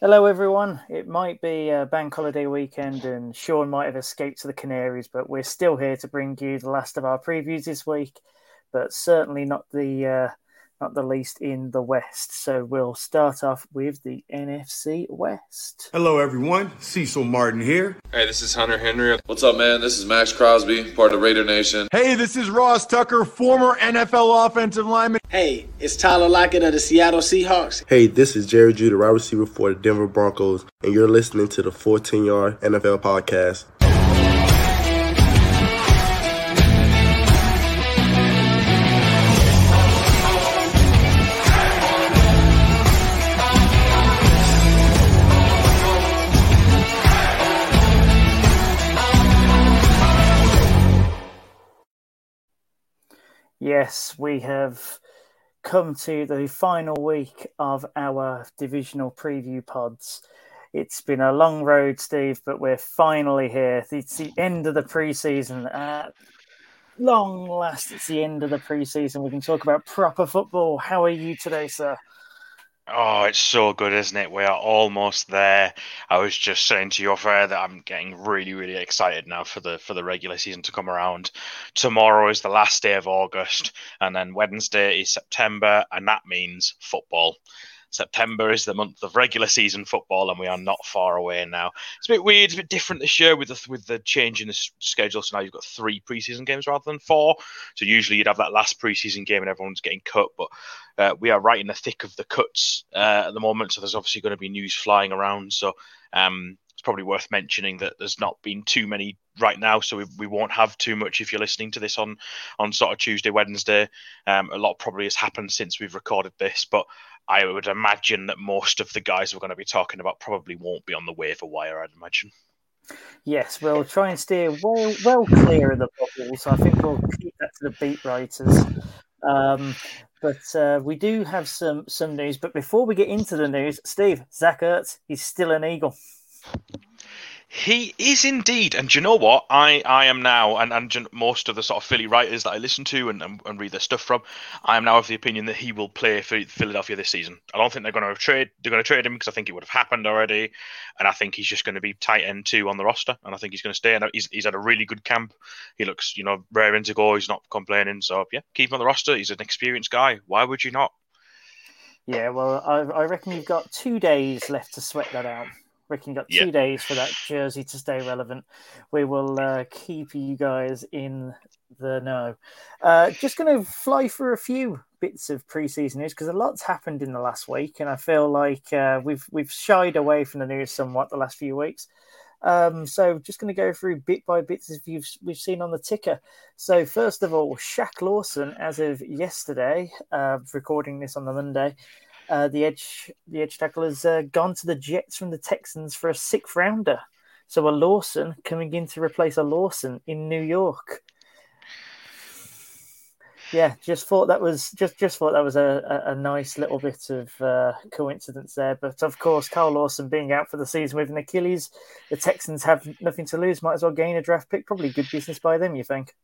Hello, everyone. It might be a bank holiday weekend, and Sean might have escaped to the Canaries, but we're still here to bring you the last of our previews this week. But certainly not the uh, not the least in the West. So we'll start off with the NFC West. Hello, everyone. Cecil Martin here. Hey, this is Hunter Henry. What's up, man? This is Max Crosby, part of Raider Nation. Hey, this is Ross Tucker, former NFL offensive lineman. Hey, it's Tyler Lockett of the Seattle Seahawks. Hey, this is Jerry Jeudy, wide receiver for the Denver Broncos, and you're listening to the 14 Yard NFL Podcast. Yes, we have come to the final week of our divisional preview pods. It's been a long road, Steve, but we're finally here. It's the end of the preseason. At long last, it's the end of the preseason. We can talk about proper football. How are you today, sir? Oh, it's so good, isn't it? We are almost there. I was just saying to you off air that I'm getting really, really excited now for the for the regular season to come around. Tomorrow is the last day of August, and then Wednesday is September, and that means football. September is the month of regular season football, and we are not far away now. It's a bit weird, it's a bit different this year with the with the change in the schedule. So now you've got three preseason games rather than four. So usually you'd have that last preseason game and everyone's getting cut, but uh, we are right in the thick of the cuts uh, at the moment. So there's obviously going to be news flying around. So um, probably worth mentioning that there's not been too many right now, so we, we won't have too much if you're listening to this on on sort of Tuesday, Wednesday. Um, a lot probably has happened since we've recorded this, but I would imagine that most of the guys we're going to be talking about probably won't be on the waiver wire. I'd imagine. Yes, we'll try and steer well well clear of the bubbles. So I think we'll keep that to the beat writers. Um, but uh, we do have some some news. But before we get into the news, Steve, Zach Ertz, he's still an Eagle. He is indeed, and you know what? I, I am now, and, and most of the sort of Philly writers that I listen to and, and, and read their stuff from, I am now of the opinion that he will play for Philadelphia this season. I don't think they're going to trade. They're going to trade him because I think it would have happened already, and I think he's just going to be tight end two on the roster, and I think he's going to stay. And he's, he's had a really good camp. He looks, you know, raring to go. He's not complaining. So yeah, keep him on the roster. He's an experienced guy. Why would you not? Yeah, well, I, I reckon you've got two days left to sweat that out. You got two yeah. days for that jersey to stay relevant. We will uh, keep you guys in the know. Uh, just going to fly through a few bits of preseason news because a lot's happened in the last week, and I feel like uh, we've we've shied away from the news somewhat the last few weeks. Um, so just going to go through bit by bit as you've we've seen on the ticker. So first of all, Shaq Lawson, as of yesterday, uh, recording this on the Monday, uh, the edge the edge tackle has uh, gone to the Jets from the Texans for a sixth rounder. So a Lawson coming in to replace a Lawson in New York. Yeah, just thought that was just just thought that was a, a, nice little bit of uh, coincidence there. But of course, Carl Lawson being out for the season with an Achilles, the Texans have nothing to lose. Might as well gain a draft pick. Probably good business by them, you think?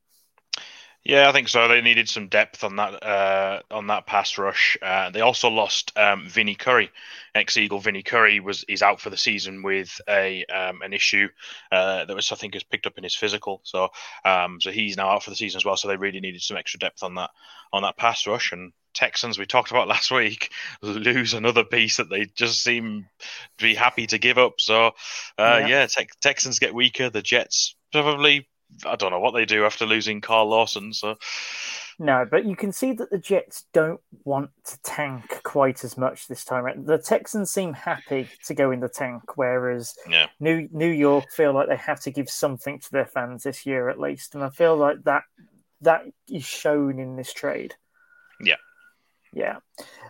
Yeah, I think so. They needed some depth on that uh, on that pass rush. Uh, they also lost um, Vinny Curry, ex Eagle. Vinny Curry was is out for the season with a um, an issue uh, that was I think is picked up in his physical. So um, so he's now out for the season as well. So they really needed some extra depth on that on that pass rush. And Texans we talked about last week lose another piece that they just seem to be happy to give up. So uh, yeah, yeah te- Texans get weaker. The Jets probably I don't know what they do after losing Carl Lawson. So no, but you can see that the Jets don't want to tank quite as much this time. The Texans seem happy to go in the tank, whereas yeah. New New York feel like they have to give something to their fans this year at least, and I feel like that that is shown in this trade. Yeah, yeah.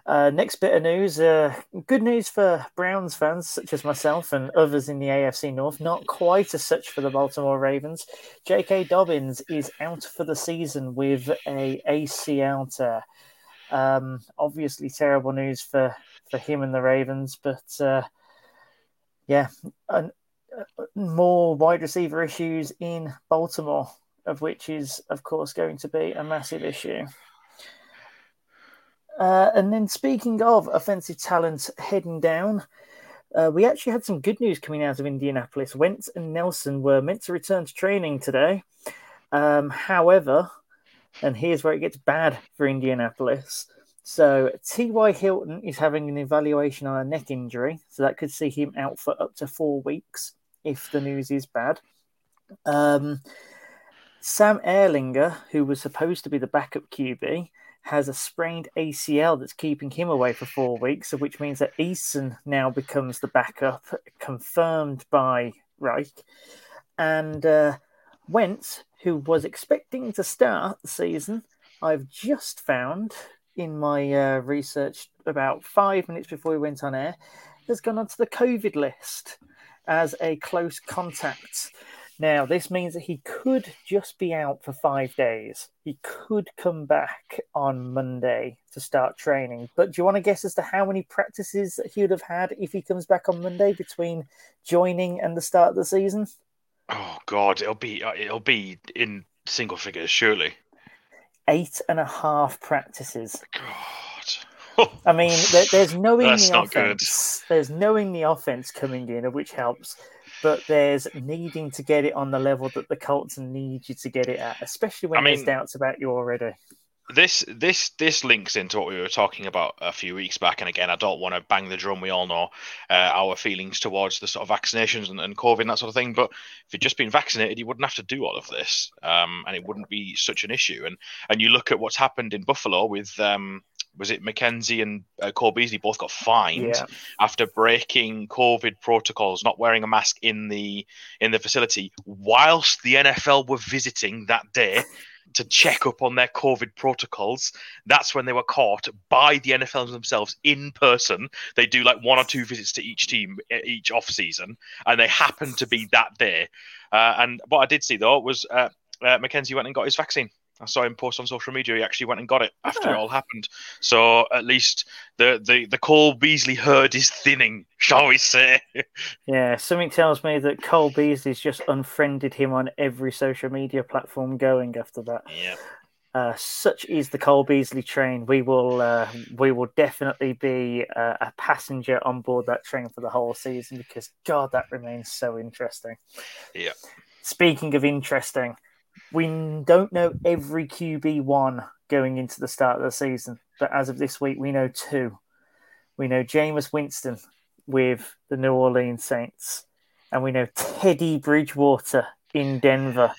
Uh, next bit of news. Uh, good news for Browns fans such as myself and others in the AFC North. Not quite as such for the Baltimore Ravens. J.K. Dobbins is out for the season with a ACL tear. Um, obviously, terrible news for, for him and the Ravens, but uh, yeah, uh, more wide receiver issues in Baltimore, of which is, of course, going to be a massive issue. Uh, and then speaking of offensive talent heading down, Uh, we actually had some good news coming out of Indianapolis. Wentz and Nelson were meant to return to training today. Um, however, and here's where it gets bad for Indianapolis. So T.Y. Hilton is having an evaluation on a neck injury, so that could see him out for up to four weeks if the news is bad. Um, Sam Ehlinger, who was supposed to be the backup QB, has a sprained ACL that's keeping him away for four weeks, which means that Eason now becomes the backup, confirmed by Reich. And uh, Wentz, who was expecting to start the season, I've just found in my uh, research about five minutes before we went on air, has gone onto the COVID list as a close contact. Now, this means that he could just be out for five days. He could come back on Monday to start training. But do you want to guess as to how many practices he would have had if he comes back on Monday between joining and the start of the season? Oh God, it'll be uh, it'll be in single figures, surely. Eight and a half practices. God. I mean, there, there's knowing That's the not good. offense. There's knowing the offense coming in, which helps. But there's needing to get it on the level that the Colts need you to get it at, especially when I there's mean- doubts about you already. this this this links into what we were talking about a few weeks back and again i don't want to bang the drum we all know uh, our feelings towards the sort of vaccinations and, and covid and that sort of thing but if you'd just been vaccinated you wouldn't have to do all of this um, and it wouldn't be such an issue and and you look at what's happened in buffalo with um, was it McKenzie and uh, Cole Beasley both got fined Yeah. after breaking COVID protocols, not wearing a mask in the in the facility, whilst the NFL were visiting that day to check up on their COVID protocols. That's when they were caught by the NFL themselves in person. They do like one or two visits to each team each off season, and they happened to be that day. Uh, and what I did see though was uh, uh, McKenzie went and got his vaccine. I saw him post on social media. He actually went and got it after it Ah. all happened. So at least the the the Cole Beasley herd is thinning, shall we say? Yeah, something tells me that Cole Beasley's just unfriended him on every social media platform going after that. yeah. Uh, such is the Cole Beasley train. We will uh, we will definitely be uh, a passenger on board that train for the whole season because God, that remains so interesting. Yeah. Speaking of interesting, we don't know every QB one going into the start of the season, but as of this week, we know two. We know Jameis Winston with the New Orleans Saints, and we know Teddy Bridgewater in Denver.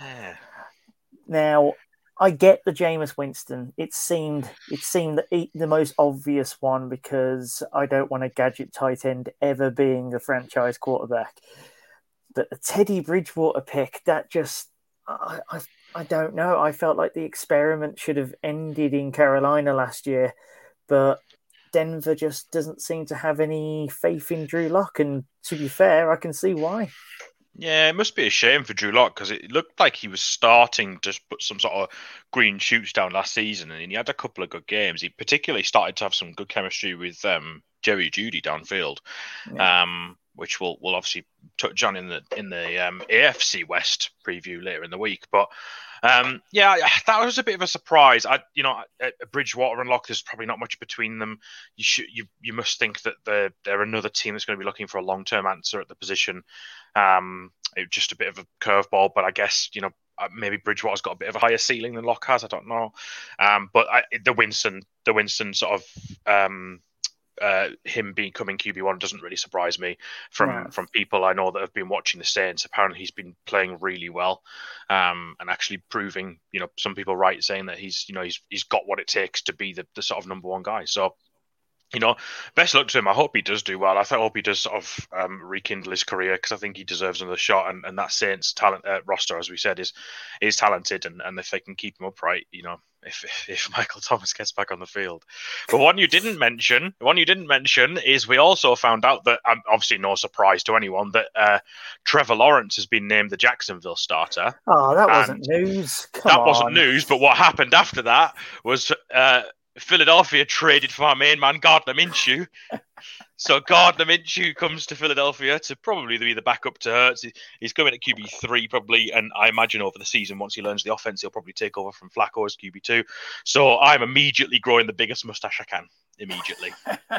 Now, I get the Jameis Winston. It seemed it seemed the, the most obvious one because I don't want a gadget tight end ever being a franchise quarterback. But the Teddy Bridgewater pick, that just I, I I don't know. I felt like the experiment should have ended in Carolina last year, but Denver just doesn't seem to have any faith in Drew Lock. And to be fair, I can see why. Yeah, it must be a shame for Drew Lock because it looked like he was starting to put some sort of green shoots down last season, and he had a couple of good games. He particularly started to have some good chemistry with um, Jerry Jeudy downfield, um, which we'll we'll obviously touch on in the in the um, AFC West preview later in the week. But um, yeah, that was a bit of a surprise. I, you know, at at Bridgewater and Lock, there's probably not much between them. You should, you, you must think that they're they're another team that's going to be looking for a long term answer at the position. Um, it just a bit of a curveball, but I guess you know uh, maybe Bridgewater's got a bit of a higher ceiling than Lock has. I don't know, um, but I, the Winston, the Winston sort of um, uh, him becoming QB one doesn't really surprise me from Right. from people I know that have been watching the Saints. Apparently, he's been playing really well, um, and actually proving you know some people right, saying that he's you know he's he's got what it takes to be the, the sort of number one guy. So. You know, best luck to him. I hope he does do well. I hope he does sort of um, rekindle his career because I think he deserves another shot. And, and that Saints talent uh, roster, as we said, is is talented. And, and if they can keep him upright, you know, if, if if Michael Thomas gets back on the field. But one you didn't mention, one you didn't mention is we also found out that um, obviously no surprise to anyone that uh, Trevor Lawrence has been named the Jacksonville starter. Oh, that wasn't news. Come that wasn't news, but what happened after that was uh, Philadelphia traded for our main man Gardner Minshew. so Gardner Minshew comes to Philadelphia to probably be the backup to Hurts. He- He's coming at QB three probably, and I imagine over the season once he learns the offense, he'll probably take over from Flacco as QB two. So I'm immediately growing the biggest mustache I can. Immediately.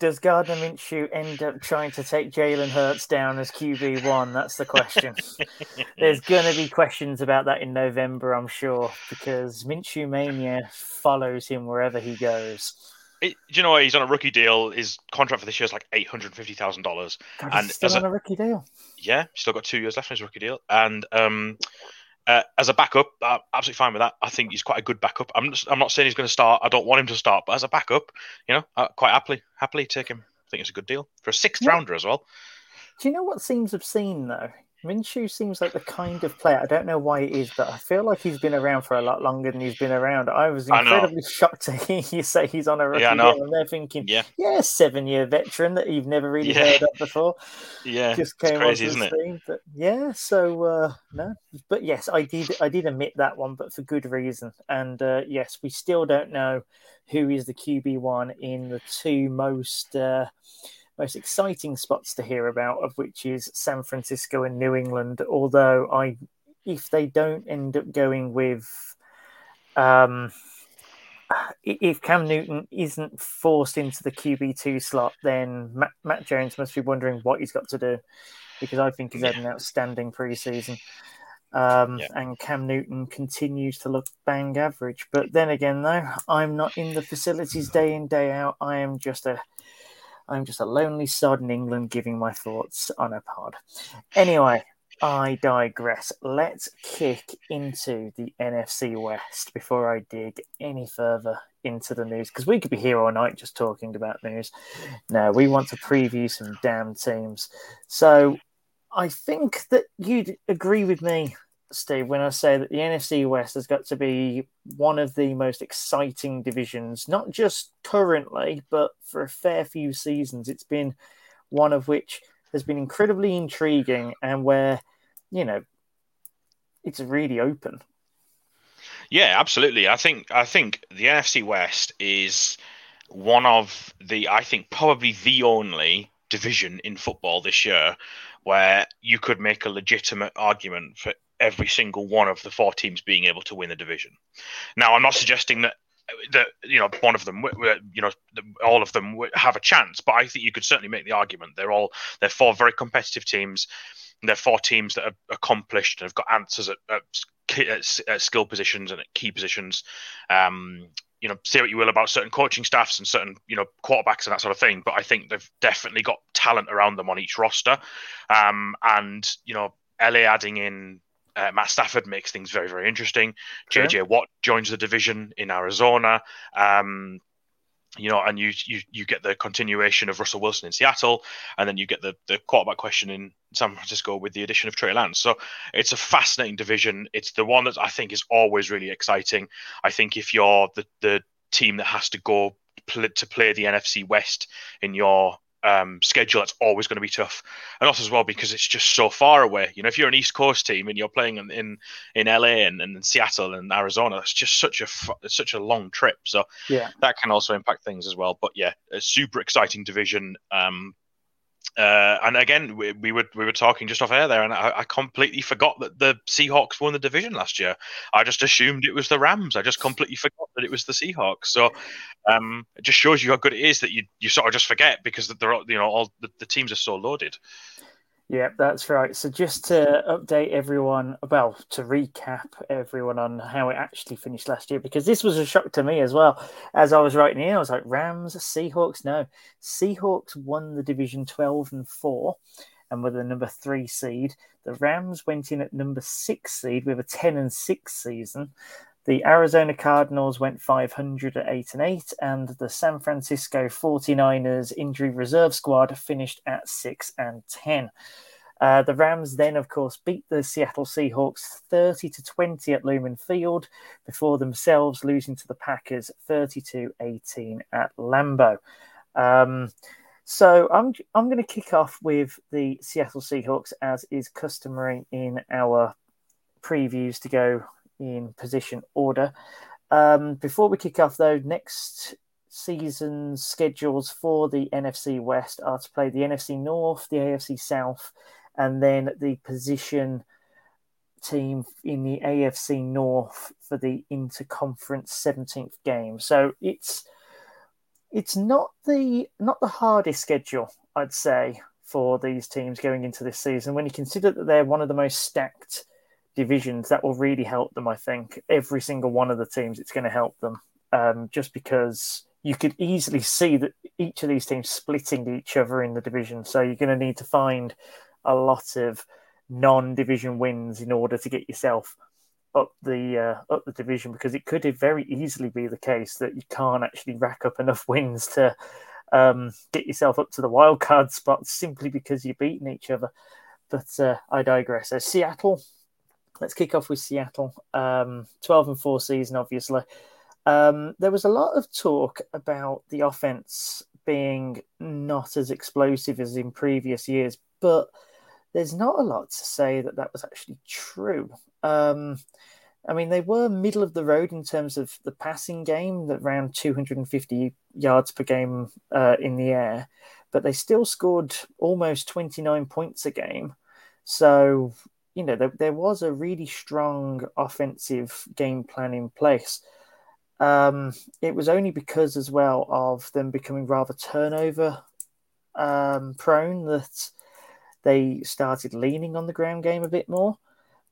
does Gardner Minshew end up trying to take Jalen Hurts down as QB one? That's the question. There's going to be questions about that in November, I'm sure, because Minshew mania follows him wherever he goes. It, do you know what? He's on a rookie deal. His contract for this year is like eight hundred fifty thousand dollars, and still on a, a, rookie deal. Yeah, still got two years left on his rookie deal, and um, uh, as a backup, I'm absolutely fine with that. I think he's quite a good backup. I'm just, I'm not saying he's going to start. I don't want him to start, but as a backup, you know, I quite happily happily take him. I think it's a good deal for a sixth rounder as well. Do you know what seems obscene though? Minshew seems like the kind of player. I don't know why it is, but I feel like he's been around for a lot longer than he's been around. I was incredibly I shocked to hear you say he's on a rookie yeah, deal, and they're thinking, yeah, yeah, seven year veteran that you've never really yeah. heard of before. Yeah, just came crazy, isn't it? But yeah, so uh, no, but yes, I did, I did admit that one, but for good reason. And uh, yes, we still don't know who is the QB one in the two most. Uh, most exciting spots to hear about, of which is San Francisco and New England. Although I, if they don't end up going with, um, if Cam Newton isn't forced into the QB two slot, then Mac, Mac, Jones must be wondering what he's got to do, because I think he's had an outstanding preseason. Um, yeah. And Cam Newton continues to look bang average. But then again, though, I'm not in the facilities day in day out. I am just a I'm just a lonely sod in England giving my thoughts on a pod. Anyway, I digress. Let's kick into the NFC West before I dig any further into the news because we could be here all night just talking about news. No, we want to preview some damn teams. So I think that you'd agree with me Steve, when I say that the NFC West has got to be one of the most exciting divisions, not just currently, but for a fair few seasons. It's been one of which has been incredibly intriguing and where, you know, it's really open. Yeah, absolutely. I think I think the NFC West is one of the I think probably the only division in football this year where you could make a legitimate argument for every single one of the four teams being able to win the division. Now, I'm not suggesting that that you know one of them you know all of them have a chance but i think you could certainly make the argument they're all they're four very competitive teams they're four teams that are accomplished and have got answers at, at, at skill positions and at key positions um, you know, say what you will about certain coaching staffs and certain, you know, quarterbacks and that sort of thing, but I think they've definitely got talent around them on each roster. Um, and, you know, LA adding in uh, Matt Stafford makes things very, very interesting. Sure. JJ Watt joins the division in Arizona. Um, you know, and you, you you get the continuation of Russell Wilson in Seattle, and then you get the the quarterback question in San Francisco with the addition of Trey Lance. So it's a fascinating division. It's the one that I think is always really exciting. I think if you're the the team that has to go to play the NFC West in your um, schedule that's always going to be tough, and also as well because it's just so far away. You know, if you're an East Coast team and you're playing in in, in LA and, and Seattle and Arizona, it's just such a it's such a long trip. So yeah, that can also impact things as well. But yeah, a super exciting division. Um, uh, and again, we, we, were we were talking just off air there, and I, I, completely forgot that the Seahawks won the division last year. I just assumed it was the Rams. I just completely forgot that it was the Seahawks. So um, it just shows you how good it is that you you sort of just forget because they're you know all the, the teams are so loaded. Yeah, that's right. So just to update everyone, well, to recap everyone on how it actually finished last year, because this was a shock to me as well. As I was writing here, I was like, Rams, Seahawks, no. Seahawks won the division 12 and 4 and were the number three seed. The Rams went in at number six seed with a 10 and 6 season. The Arizona Cardinals went 500 at 8 and 8, and the San Francisco 49ers injury reserve squad finished at 6 and 10. Uh, the Rams then, of course, beat the Seattle Seahawks 30 to 20 at Lumen Field before themselves losing to the Packers 32 18 at Lambeau. Um, so I'm I'm going to kick off with the Seattle Seahawks as is customary in our previews to go in position order. Um, before we kick off, though, next season's schedules for the NFC West are to play the NFC North, the AFC South, and then the position team in the AFC North for the interconference 17th game. So it's it's not the not the hardest schedule, I'd say, for these teams going into this season. When you consider that they're one of the most stacked divisions, that will really help them. I think every single one of the teams, it's going to help them, um, just because you could easily see that each of these teams splitting each other in the division. So you're going to need to find a lot of non-division wins in order to get yourself up the uh, up the division because it could very easily be the case that you can't actually rack up enough wins to um, get yourself up to the wild card spot simply because you're beating each other. But uh, I digress. So Seattle, let's kick off with Seattle. Um, Twelve and four season, obviously. Um, there was a lot of talk about the offense being not as explosive as in previous years, but there's not a lot to say that that was actually true. Um, I mean, they were middle of the road in terms of the passing game, that around 250 yards per game uh, in the air, but they still scored almost 29 points a game. So, you know, there, there was a really strong offensive game plan in place. Um, it was only because, as well, of them becoming rather turnover um, prone that they started leaning on the ground game a bit more.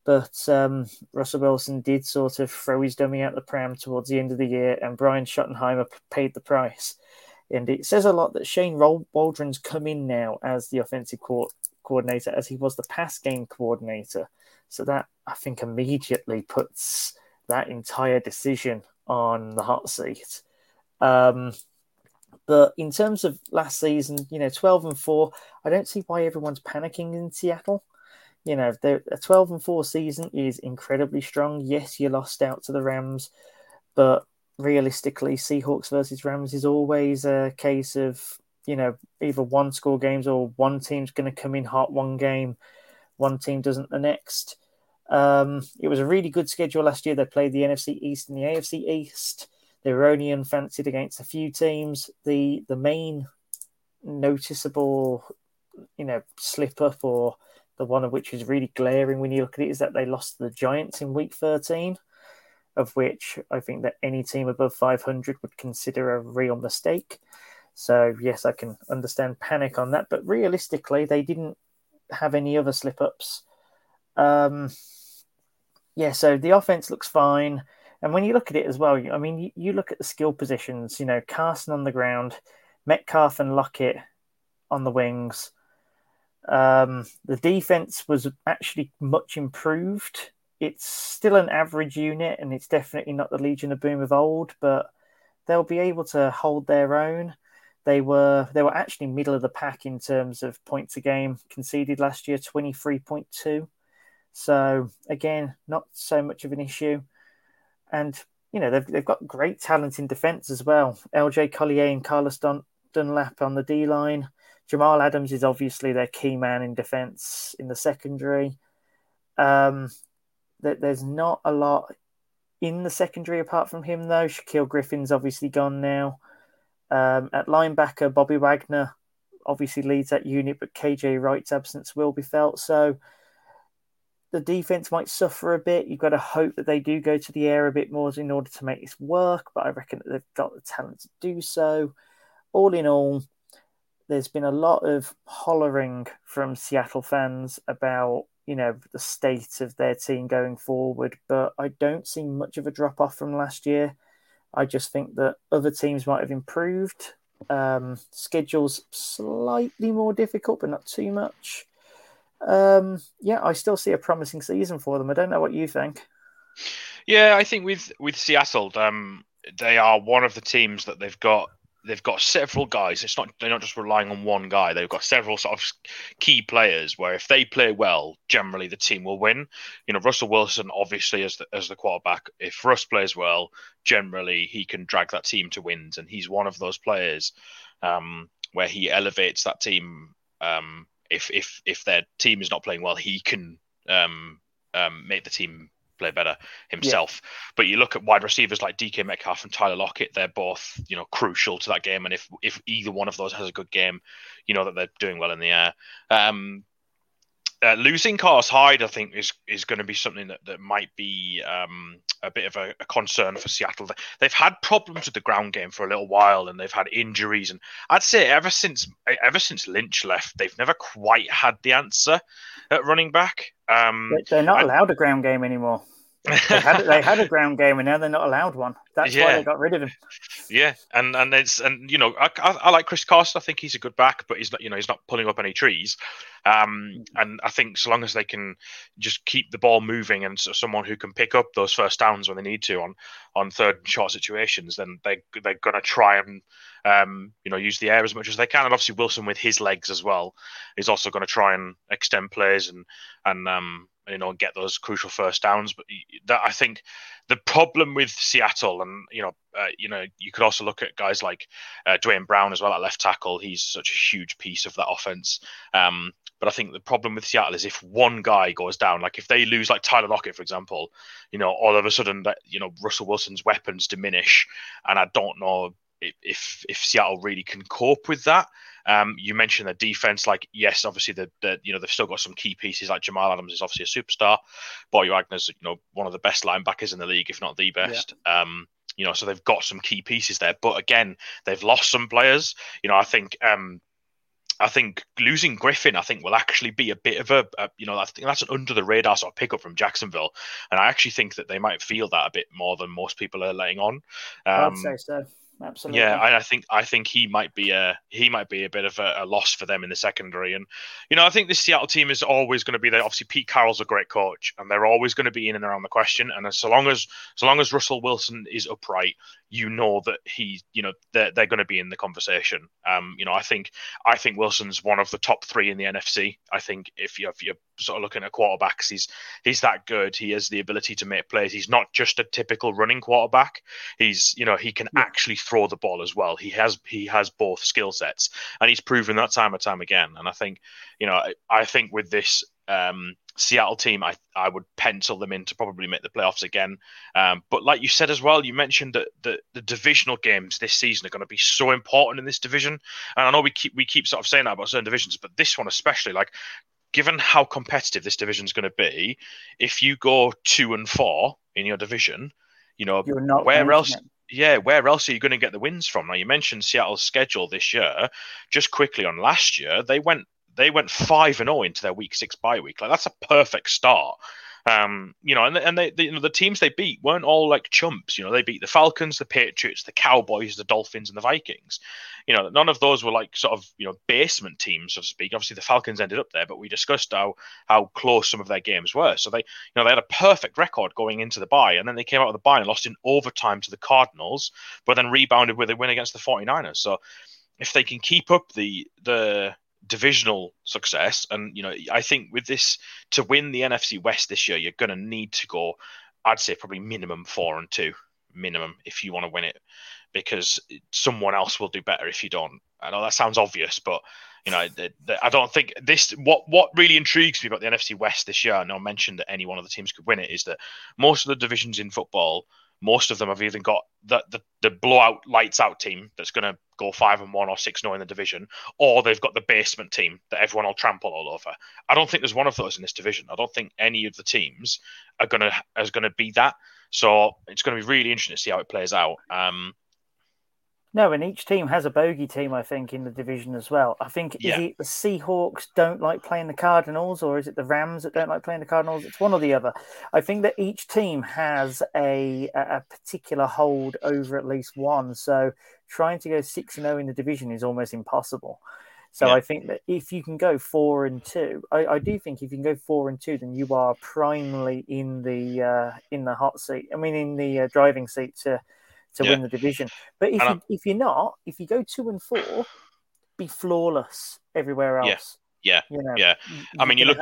But um, Russell Wilson did sort of throw his dummy out the pram towards the end of the year, and Brian Schottenheimer paid the price. And it says a lot that Shane Waldron's come in now as the offensive co- coordinator, as he was the pass game coordinator. So that I think immediately puts that entire decision on the hot seat. Um, but in terms of last season, you know, 12 and 4, I don't see why everyone's panicking in Seattle you know, a 12 and 4 season is incredibly strong. Yes, you lost out to the Rams, but realistically, Seahawks versus Rams is always a case of, you know, either one score games or one team's going to come in hot one game, one team doesn't the next. Um, it was a really good schedule last year. They played the NFC East and the AFC East. They were only unfancied against a few teams. The the main noticeable, you know, slip up or the one of which is really glaring when you look at it is that they lost to the Giants in week 13, of which I think that any team above 500 would consider a real mistake. So, yes, I can understand panic on that, but realistically, they didn't have any other slip ups. Um, yeah, so the offense looks fine. And when you look at it as well, I mean, you, you look at the skill positions, you know, Carson on the ground, Metcalf and Lockett on the wings. Um, the defense was actually much improved. It's still an average unit, and it's definitely not the Legion of Boom of old, but they'll be able to hold their own. They were they were actually middle of the pack in terms of points a game conceded last year, twenty three point two. So again, not so much of an issue. And you know they've they've got great talent in defence as well. LJ Collier and Carlos Dun- Dunlap on the D line. Jamal Adams is obviously their key man in defence in the secondary. Um, there's not a lot in the secondary apart from him, though. Shaquill Griffin's obviously gone now. Um, at linebacker, Bobby Wagner obviously leads that unit, but KJ Wright's absence will be felt. So the defense might suffer a bit. You've got to hope that they do go to the air a bit more in order to make this work, but I reckon that they've got the talent to do so. All in all, there's been a lot of hollering from Seattle fans about you know the state of their team going forward, but I don't see much of a drop off from last year. I just think that other teams might have improved. Um, schedules slightly more difficult, but not too much. Um, yeah, I still see a promising season for them. I don't know what you think. Yeah, I think with with Seattle, um, they are one of the teams that they've got they've got several guys. It's not they're not just relying on one guy. They've got several sort of key players where if they play well, generally the team will win. You know, Russell Wilson obviously as the, as the quarterback. If Russ plays well, generally he can drag that team to wins, and he's one of those players um, where he elevates that team. Um, if if if their team is not playing well, he can um, um make the team play better himself. Yeah. But you look at wide receivers like DK Metcalf and Tyler Lockett; they're both you know crucial to that game. And if if either one of those has a good game, you know that they're doing well in the air. Um, uh, losing Carlos Hyde, I think, is is going to be something that, that might be um, a bit of a, a, concern for Seattle. They've had problems with the ground game for a little while, and they've had injuries. And I'd say ever since ever since Lynch left, they've never quite had the answer at running back. Um, They're not allowed a ground game anymore they, had, they had a ground game and now they're not allowed one. That's yeah. why they got rid of him. Yeah, and and it's and you know I, I, I, like Chris Carson. I think he's a good back, but he's not you know he's not pulling up any trees. Um, and I think so long as they can just keep the ball moving and so someone who can pick up those first downs when they need to on on third and short situations, then they they're going to try and um, you know use the air as much as they can. And obviously Wilson with his legs as well is also going to try and extend plays and and um, you know, get those crucial first downs. But that I think the problem with Seattle, and you know, uh, you know, you could also look at guys like uh, Duane Brown as well at left tackle. He's such a huge piece of that offense. Um, but I think the problem with Seattle is if one guy goes down, like if they lose, like Tyler Lockett, for example, you know, all of a sudden that you know Russell Wilson's weapons diminish, and I don't know if if Seattle really can cope with that. Um, you mentioned the defense, like yes, obviously the, the you know they've still got some key pieces like Jamal Adams is obviously a superstar. Bobby Wagner's you know one of the best linebackers in the league, if not the best. Yeah. Um, you know, so they've got some key pieces there, but again, they've lost some players. You know, I think um, I think losing Griffin, I think, will actually be a bit of a, a, you know, I think that's an under the radar sort of pickup from Jacksonville, and I actually think that they might feel that a bit more than most people are letting on. Um, I'd say so absolutely. Yeah, I, I think I think he might be a he might be a bit of a, a, loss for them in the secondary, and you know I think this Seattle team is always going to be there. Obviously, Pete Carroll's a great coach, and they're always going to be in and around the question. And so long as so long as Russell Wilson is upright, you know that he, you know, they're, they're going to be in the conversation. Um, you know, I think I think Wilson's one of the top three in the NFC. I think if you if you're sort of looking at quarterbacks, he's he's that good. He has the ability to make plays. He's not just a typical running quarterback. He's you know he can actually throw the ball as well. He has he has both skill sets, and he's proven that time and time again. And I think you know I, I think with this um, Seattle team, I I would pencil them in to probably make the playoffs again. Um, but like you said as well, you mentioned that the, the divisional games this season are going to be so important in this division. And I know we keep we keep sort of saying that about certain divisions, but this one especially, like given how competitive this division is going to be, if you go two and four in your division, you know where else. It. Yeah, where else are you going to get the wins from? Now you mentioned Seattle's schedule this year. Just quickly on last year, they went they went five and zero oh into their week six bye week. Like that's a perfect start. Um, you know, and and they, they, you know the teams they beat weren't all like chumps. You know, they beat the Falcons, the Patriots, the Cowboys, the Dolphins, and the Vikings. You know, none of those were like sort of you know basement teams, so to speak. Obviously, the Falcons ended up there, but we discussed how how close some of their games were. So they, you know, they had a perfect record going into the bye, and then they came out of the bye and lost in overtime to the Cardinals, but then rebounded with a win against the 49ers. So if they can keep up the the divisional success. And you know, I think with this to win the NFC West this year, you're going to need to go. I'd say probably minimum four and two, minimum if you want to win it, because someone else will do better if you don't. I know that sounds obvious, but you know, the, the, I don't think this. What what really intrigues me about the NFC West this year, and I mentioned that any one of the teams could win it, is that most of the divisions in football most of them have even got the, the, the blowout lights out team that's going to go five and one or six no in the division, or they've got the basement team that everyone will trample all over. I don't think there's one of those in this division. I don't think any of the teams are gonna is to be that. So it's going to be really interesting to see how it plays out. Um, no, and each team has a bogey team, I think, in the division as well. I think yeah. is it the Seahawks don't like playing the Cardinals, or is it the Rams that don't like playing the Cardinals? It's one or the other. I think that each team has a a particular hold over at least one. So trying to go six and zero oh in the division is almost impossible. So yeah. I think that if you can go four and two, I, I, do think if you can go four and two, then you are primarily in the uh, in the hot seat. I mean, in the uh, driving seat to to yeah. win the division. But if you, if you're not, if you go two and four, be flawless everywhere else. Yeah, yeah, you know, yeah. I mean, you look.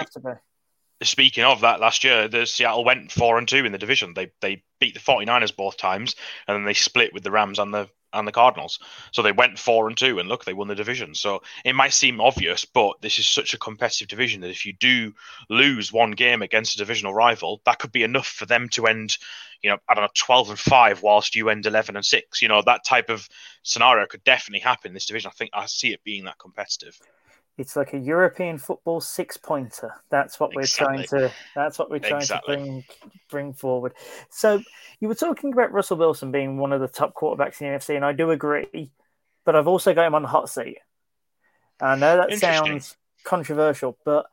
Speaking of that, last year the Seattle went four and two in the division. They they beat the 49ers both times, and then they split with the Rams and the and the Cardinals. So they went four and two, and look, they won the division. So it might seem obvious, but this is such a competitive division that if you do lose one game against a divisional rival, that could be enough for them to end, you know, I don't know, twelve and five, whilst you end eleven and six. You know, that type of scenario could definitely happen in this division. I think I see it being that competitive. It's like a European football six pointer. That's what we're Exactly. trying to. That's what we're trying Exactly. to bring bring forward. So you were talking about Russell Wilson being one of the top quarterbacks in the NFC, and I do agree. But I've also got him on the hot seat. I know that sounds controversial, but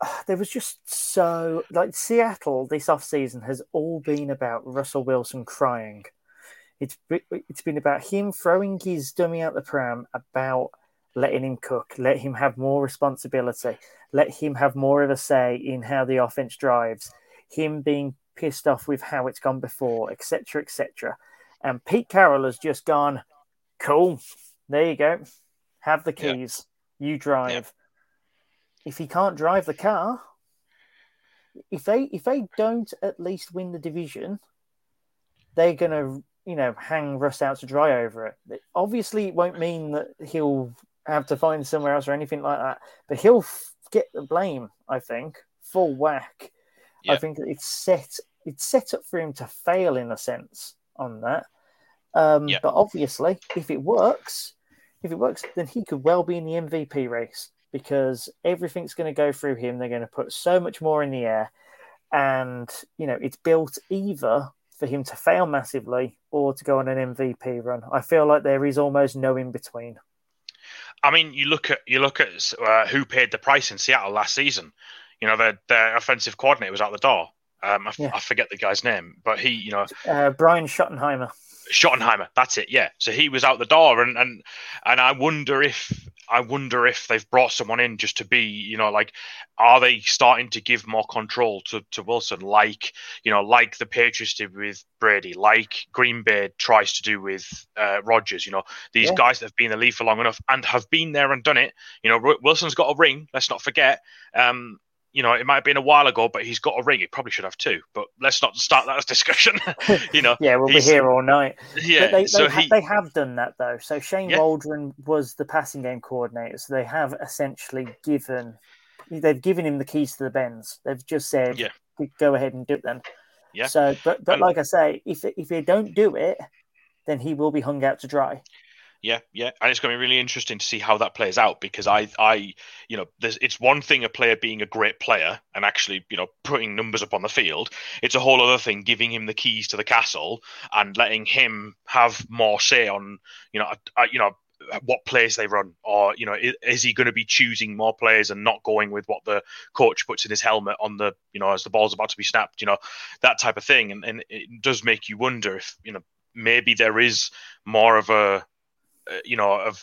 uh, there was just so like Seattle this offseason has all been about Russell Wilson crying. It's it's been about him throwing his dummy out the pram, about letting him cook, let him have more responsibility, let him have more of a say in how the offense drives, him being pissed off with how it's gone before, etc., etc. And Pete Carroll has just gone, cool. There you go. Have the Yeah. keys. You drive. If he can't drive the car, if they if they don't at least win the division, they're gonna you know hang Russ out to dry over it. Obviously, it won't mean that he'll have to find somewhere else or anything like that, but he'll f- get the blame. I think full whack. I think it's set it's set up for him to fail in a sense on that. Um, Yeah. But obviously, if it works, if it works, then he could well be in the MVP race because everything's going to go through him. They're going to put so much more in the air, and you know it's built either for him to fail massively or to go on an MVP run. I feel like there is almost no in between. I mean, you look at you look at uh, who paid the price in Seattle last season. You know, their their offensive coordinator was out the door. Um, I, f- Yeah. I forget the guy's name, but he, you know, Uh, Brian Schottenheimer. Schottenheimer. That's it. Yeah. So he was out the door, and and and I wonder if I wonder if they've brought someone in just to be, you know, like, are they starting to give more control to to Wilson, like you know, like the Patriots did with Brady, like Green Bay tries to do with uh, Rodgers. You know, these Yeah. guys that have been in the league for long enough and have been there and done it. You know, Wi- Wilson's got a ring. Let's not forget. Um, you know, it might have been a while ago, but he's got a ring. He probably should have two. But let's not start that discussion. you know, Yeah, we'll be here all night. yeah. But they, so they, ha- he, they have done that though. So Shane Yeah. Waldron was the passing game coordinator. So they have essentially given they've given him the keys to the Benz. They've just said, Yeah. go ahead and do it then. Yeah. So, but but And- like I say, if if they don't do it, then he will be hung out to dry. Yeah, yeah, and it's going to be really interesting to see how that plays out because I, I, you know, it's one thing a player being a great player and actually, you know, putting numbers up on the field. It's a whole other thing giving him the keys to the castle and letting him have more say on, you know, uh, you know, what plays they run, or you know, is, he going to be choosing more players and not going with what the coach puts in his helmet on the, you know, as the ball's about to be snapped, you know, that type of thing, and and it does make you wonder if, you know, maybe there is more of a uh, Uh, you know, of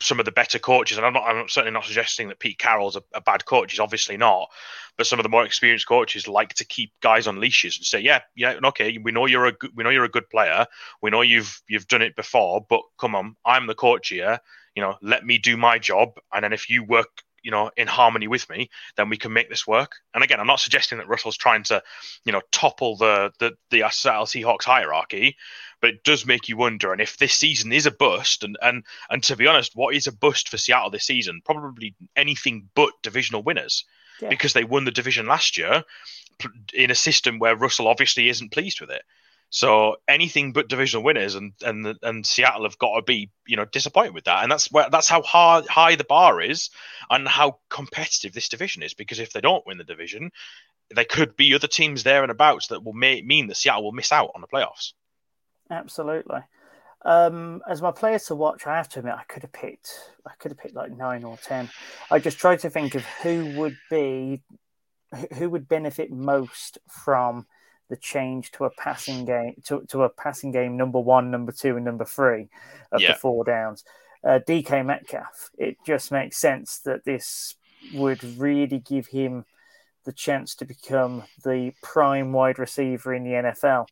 some of the better coaches. And I'm not, I'm certainly not suggesting that Pete Carroll's a, a bad coach. He's obviously not. But some of the more experienced coaches like to keep guys on leashes and say, yeah, yeah, okay, we know you're a good, we know you're a good player. We know you've you've done it before, but come on, I'm the coach here. You know, let me do my job, and then if you work. You know, in harmony with me, then we can make this work. And again, I'm not suggesting that Russell's trying to, you know, topple the the the Seattle Seahawks hierarchy, but it does make you wonder. And if this season is a bust, and and and to be honest, what is a bust for Seattle this season? Probably anything but divisional winners, Yeah. because they won the division last year in a system where Russell obviously isn't pleased with it. So anything but divisional winners, and and and Seattle have got to be you know disappointed with that, and that's where that's how hard high the bar is, and how competitive this division is. Because if they don't win the division, there could be other teams there and abouts that will may, mean that Seattle will miss out on the playoffs. Absolutely. Um, as my players to watch, I have to admit I could have picked I could have picked like nine or ten. I just tried to think of who would be who- who would benefit most from the change to a passing game to, to a passing game number one, number two, and number three of Yeah. the four downs. Uh, DK Metcalf. It just makes sense that this would really give him the chance to become the prime wide receiver in the NFL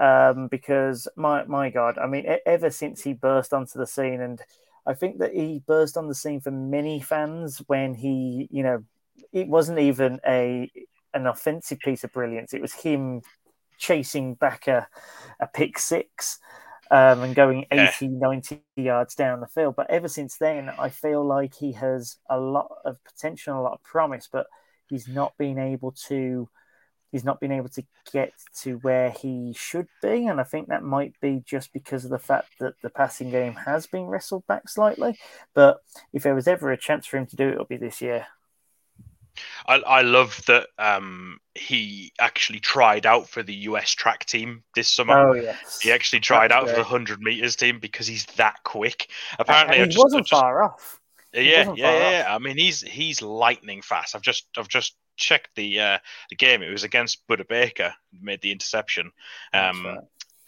um, because my my God, I mean, ever since he burst onto the scene, and I think that he burst on the scene for many fans when he, you know, it wasn't even a an offensive piece of brilliance. It was him chasing back a, a pick six um, and going Yeah. 80, 90 yards down the field. But ever since then, I feel like he has a lot of potential, a lot of promise, but he's not been able to he's not been able to get to where he should be, and I think that might be just because of the fact that the passing game has been wrestled back slightly. But if there was ever a chance for him to do it, it'll be this year. I, I love that um, he actually tried out for the US track team this summer. Oh yes, he actually tried That's out for the hundred meters team because he's that quick. Apparently, and he just, wasn't just- far off. Yeah, yeah, yeah, yeah. I mean, he's he's lightning fast. I've just I've just checked the uh, the game. It was against Budda Baker, made the interception, um,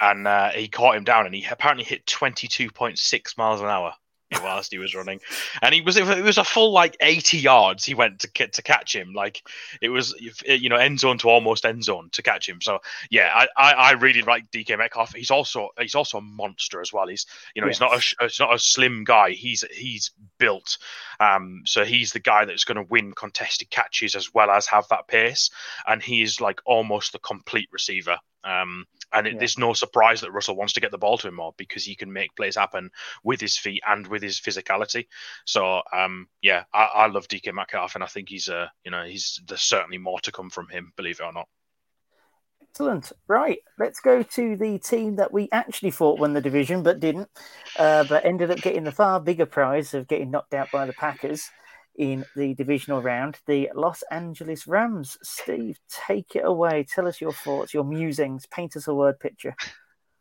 and uh, he caught him down, and he apparently hit twenty two point six miles an hour whilst he was running, and he was it was a full like eighty yards. He went to to catch him, like it was you know end zone to almost end zone to catch him. So yeah, I, I, I really like DK Metcalf. He's also he's also a monster as well. He's you know he's not a he's not a slim guy. He's he's built. Um, so he's the guy that's going to win contested catches as well as have that pace, and he is like almost the complete receiver. Um, and it, Yeah. there's no surprise that Russell wants to get the ball to him more because he can make plays happen with his feet and with his physicality. So um, yeah, I, I love DK Metcalf, and I think he's uh, you know he's there's certainly more to come from him, believe it or not. Excellent. Right, let's go to the team that we actually thought won the division but didn't, uh, but ended up getting the far bigger prize of getting knocked out by the Packers in the divisional round, the Los Angeles Rams. Steve, take it away. Tell us your thoughts, your musings. Paint us a word picture.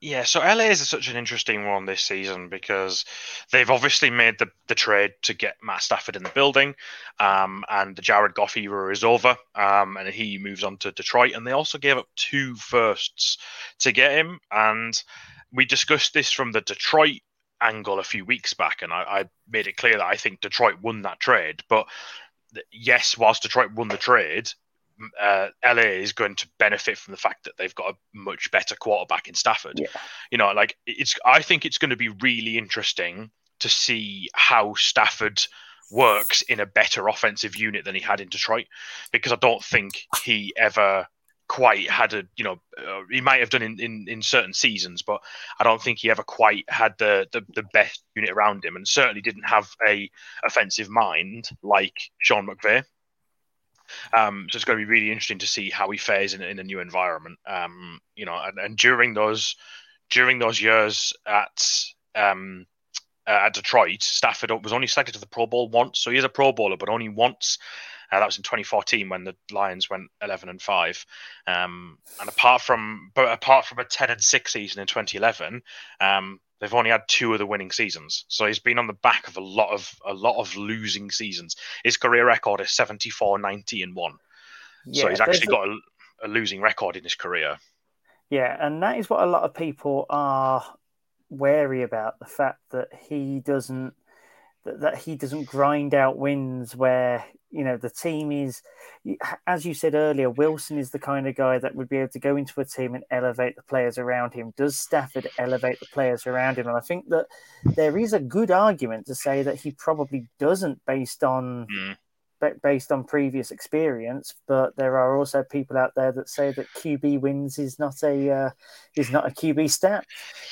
Yeah, so LA is such an interesting one this season because they've obviously made the, the trade to get Matt Stafford in the building, um, and the Jared Goff era is over, um, and he moves on to Detroit, and they also gave up two firsts to get him, and we discussed this from the Detroit angle a few weeks back, and I, I made it clear that I think Detroit won that trade, but yes, whilst Detroit won the trade, uh, LA is going to benefit from the fact that they've got a much better quarterback in Stafford. Yeah. You know, like it's. I think it's going to be really interesting to see how Stafford works in a better offensive unit than he had in Detroit, because I don't think he ever quite had a you know uh, he might have done in, in in certain seasons but i don't think he ever quite had the, the the best unit around him and certainly didn't have a offensive mind like sean mcvay um, so it's going to be really interesting to see how he fares in, in a new environment. Um, you know, and, and during those during those years at um, uh, at Detroit, Stafford was only selected to the Pro Bowl once, so he's a Pro Bowler, but only once. Uh, that was in 2014 when the Lions went 11 and five. Um, and apart from but apart from a 10 and six season in 2011, um, they've only had two of the winning seasons. So he's been on the back of a lot of a lot of losing seasons. His career record is 74, 90 and one. so he's actually got a, a losing record in his career. Yeah, and that is what a lot of people are wary about the fact that he doesn't that, that he doesn't grind out wins where you know the team is as you said earlier Wilson is the kind of guy that would be able to go into a team and elevate the players around him does Stafford elevate the players around him and I think that there is a good argument to say that he probably doesn't based on Mm. Ba- based on previous experience, but there are also people out there that say that QB wins is not a uh, is not a QB stat.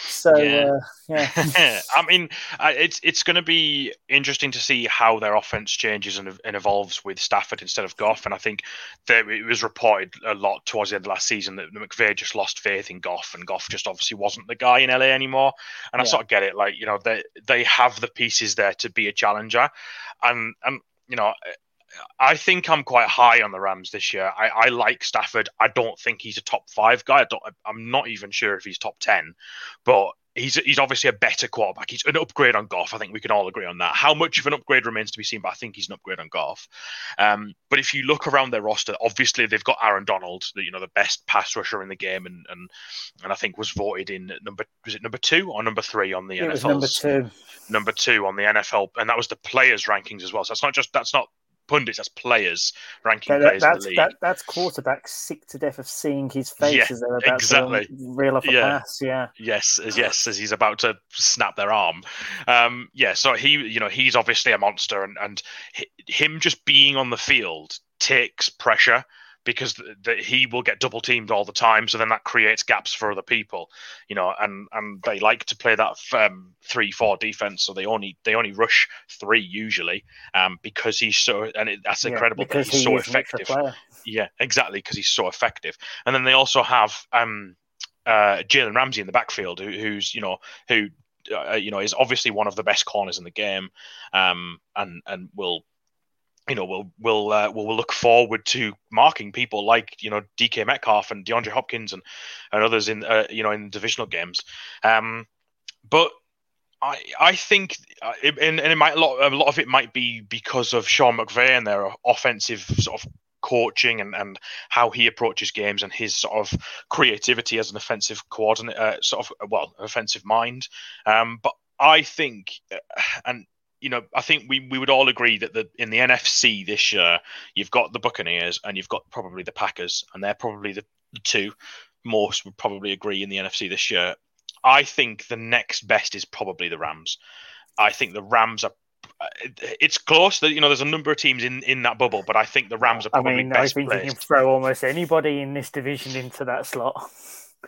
So Yeah. uh, yeah, I mean, it's it's going to be interesting to see how their offense changes and, and evolves with Stafford instead of Goff. And I think that it was reported a lot towards the end of last season that McVay just lost faith in Goff, and Goff just obviously wasn't the guy in LA anymore. And I Yeah. sort of get it. Like you know, they they have the pieces there to be a challenger, and and you know. I think I'm quite high on the Rams this year. I, I like Stafford. I don't think he's a top five guy. I don't, I'm not even sure if he's top ten, but he's he's obviously a better quarterback. He's an upgrade on Goff. I think we can all agree on that. How much of an upgrade remains to be seen, but I think he's an upgrade on Goff. Um, but if you look around their roster, obviously they've got Aaron Donald, the, you know, the best pass rusher in the game, and and and I think was voted in number was it number two or number three on the it was NFL's number two. number two on the NFL, and that was the players rankings as well. So that's not just that's not pundits, that's players ranking That- players in that's the league. that, that's quarterback sick to death of seeing his face Yeah, as they're about exactly. to reel off a Yeah. pass. Yeah, Yes, as yes, as he's about to snap their arm. Um, yeah, so he, you know, he's obviously a monster, and and hi- him just being on the field takes pressure because th- th- he will get double teamed all the time. So then that creates gaps for other people, you know. And and they like to play that um, three four defense, so they only they only rush three usually, um, because he's so and it, that's Yeah, incredible because he's he so is an extra effective. Yeah, exactly, because he's so effective. And then they also have um, uh, Jalen Ramsey in the backfield, who, who's you know who uh, you know is obviously one of the best corners in the game, um, and and will you know will will uh, will look forward to marking people like you know DK Metcalf and DeAndre Hopkins and and others in uh, you know in divisional games, um, but. I, I think, uh, it, and, and it might a lot, a lot of it might be because of Sean McVay and their offensive sort of coaching and, and how he approaches games and his sort of creativity as an offensive coordinator, uh, sort of well, offensive mind. Um, but I think, uh, and you know, I think we, we would all agree that the in the NFC this year, you've got the Buccaneers and you've got probably the Packers, and they're probably the, the two most would probably agree in the NFC this year. I think the next best is probably the Rams. I think the Rams are. Uh, it's close. That you know, there's a number of teams in, in that bubble, but I think the Rams are probably. I mean, I think you can throw almost anybody in this division into that slot.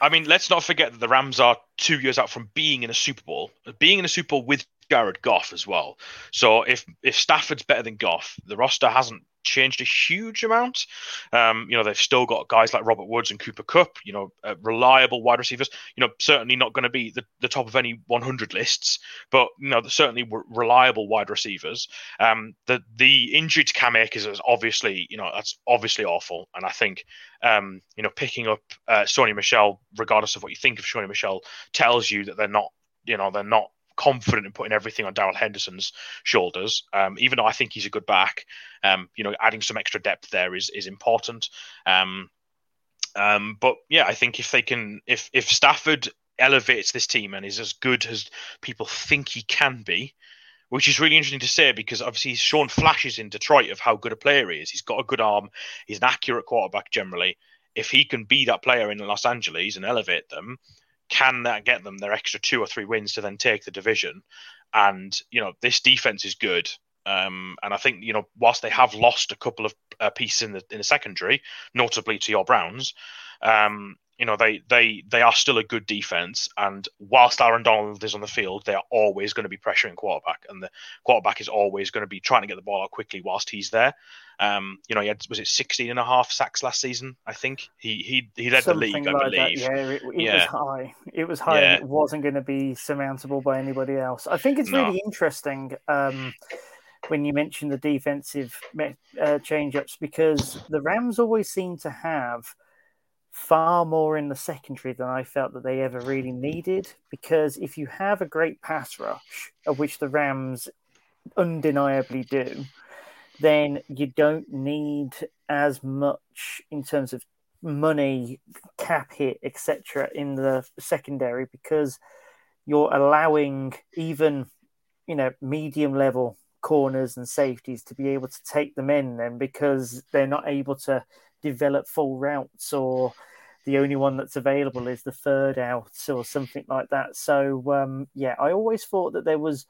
I mean, let's not forget that the Rams are two years out from being in a Super Bowl, being in a Super Bowl with Jared Goff as well. So if if Stafford's better than Goff, the roster hasn't changed a huge amount. Um, you know, they've still got guys like Robert Woods and Cooper Kupp. You know, uh, reliable wide receivers. You know, certainly not going to be the, the top of any 100 lists, but you know, certainly re- reliable wide receivers. Um, the the injury to Cam Akers is obviously, you know, that's obviously awful, and I think um, you know, picking up uh, Sony Michel, regardless of what you think of Sony Michel, tells you that they're not, you know, they're not confident in putting everything on Darrell Henderson's shoulders. Um, even though I think he's a good back, um, you know, adding some extra depth there is is important. Um, um, but yeah, I think if they can, if if Stafford elevates this team and is as good as people think he can be, which is really interesting to say because obviously he's shown flashes in Detroit of how good a player he is. He's got a good arm. He's an accurate quarterback generally. If he can be that player in Los Angeles and elevate them, can that get them their extra two or three wins to then take the division? And you know this defense is good. Um, and I think you know whilst they have lost a couple of uh, pieces in the in the secondary, notably to your Browns, um, you know they they they are still a good defense. And whilst Aaron Donald is on the field, they are always going to be pressuring quarterback, and the quarterback is always going to be trying to get the ball out quickly whilst he's there. Um, you know, he had was it 16 and a half sacks last season? I think he he he led Something the league, I believe. That. Yeah, it, it was high. It was high. Yeah. And it wasn't going to be surmountable by anybody else. I think it's No. really interesting um, when you mention the defensive uh, change-ups because the Rams always seem to have far more in the secondary than I felt that they ever really needed. Because if you have a great pass rush, of which the Rams undeniably do, then you don't need as much in terms of money, cap hit, etc., in the secondary because you're allowing even you know medium level corners and safeties to be able to take them in then because they're not able to develop full routes or the only one that's available is the third out or something like that. So um, yeah i always thought that there was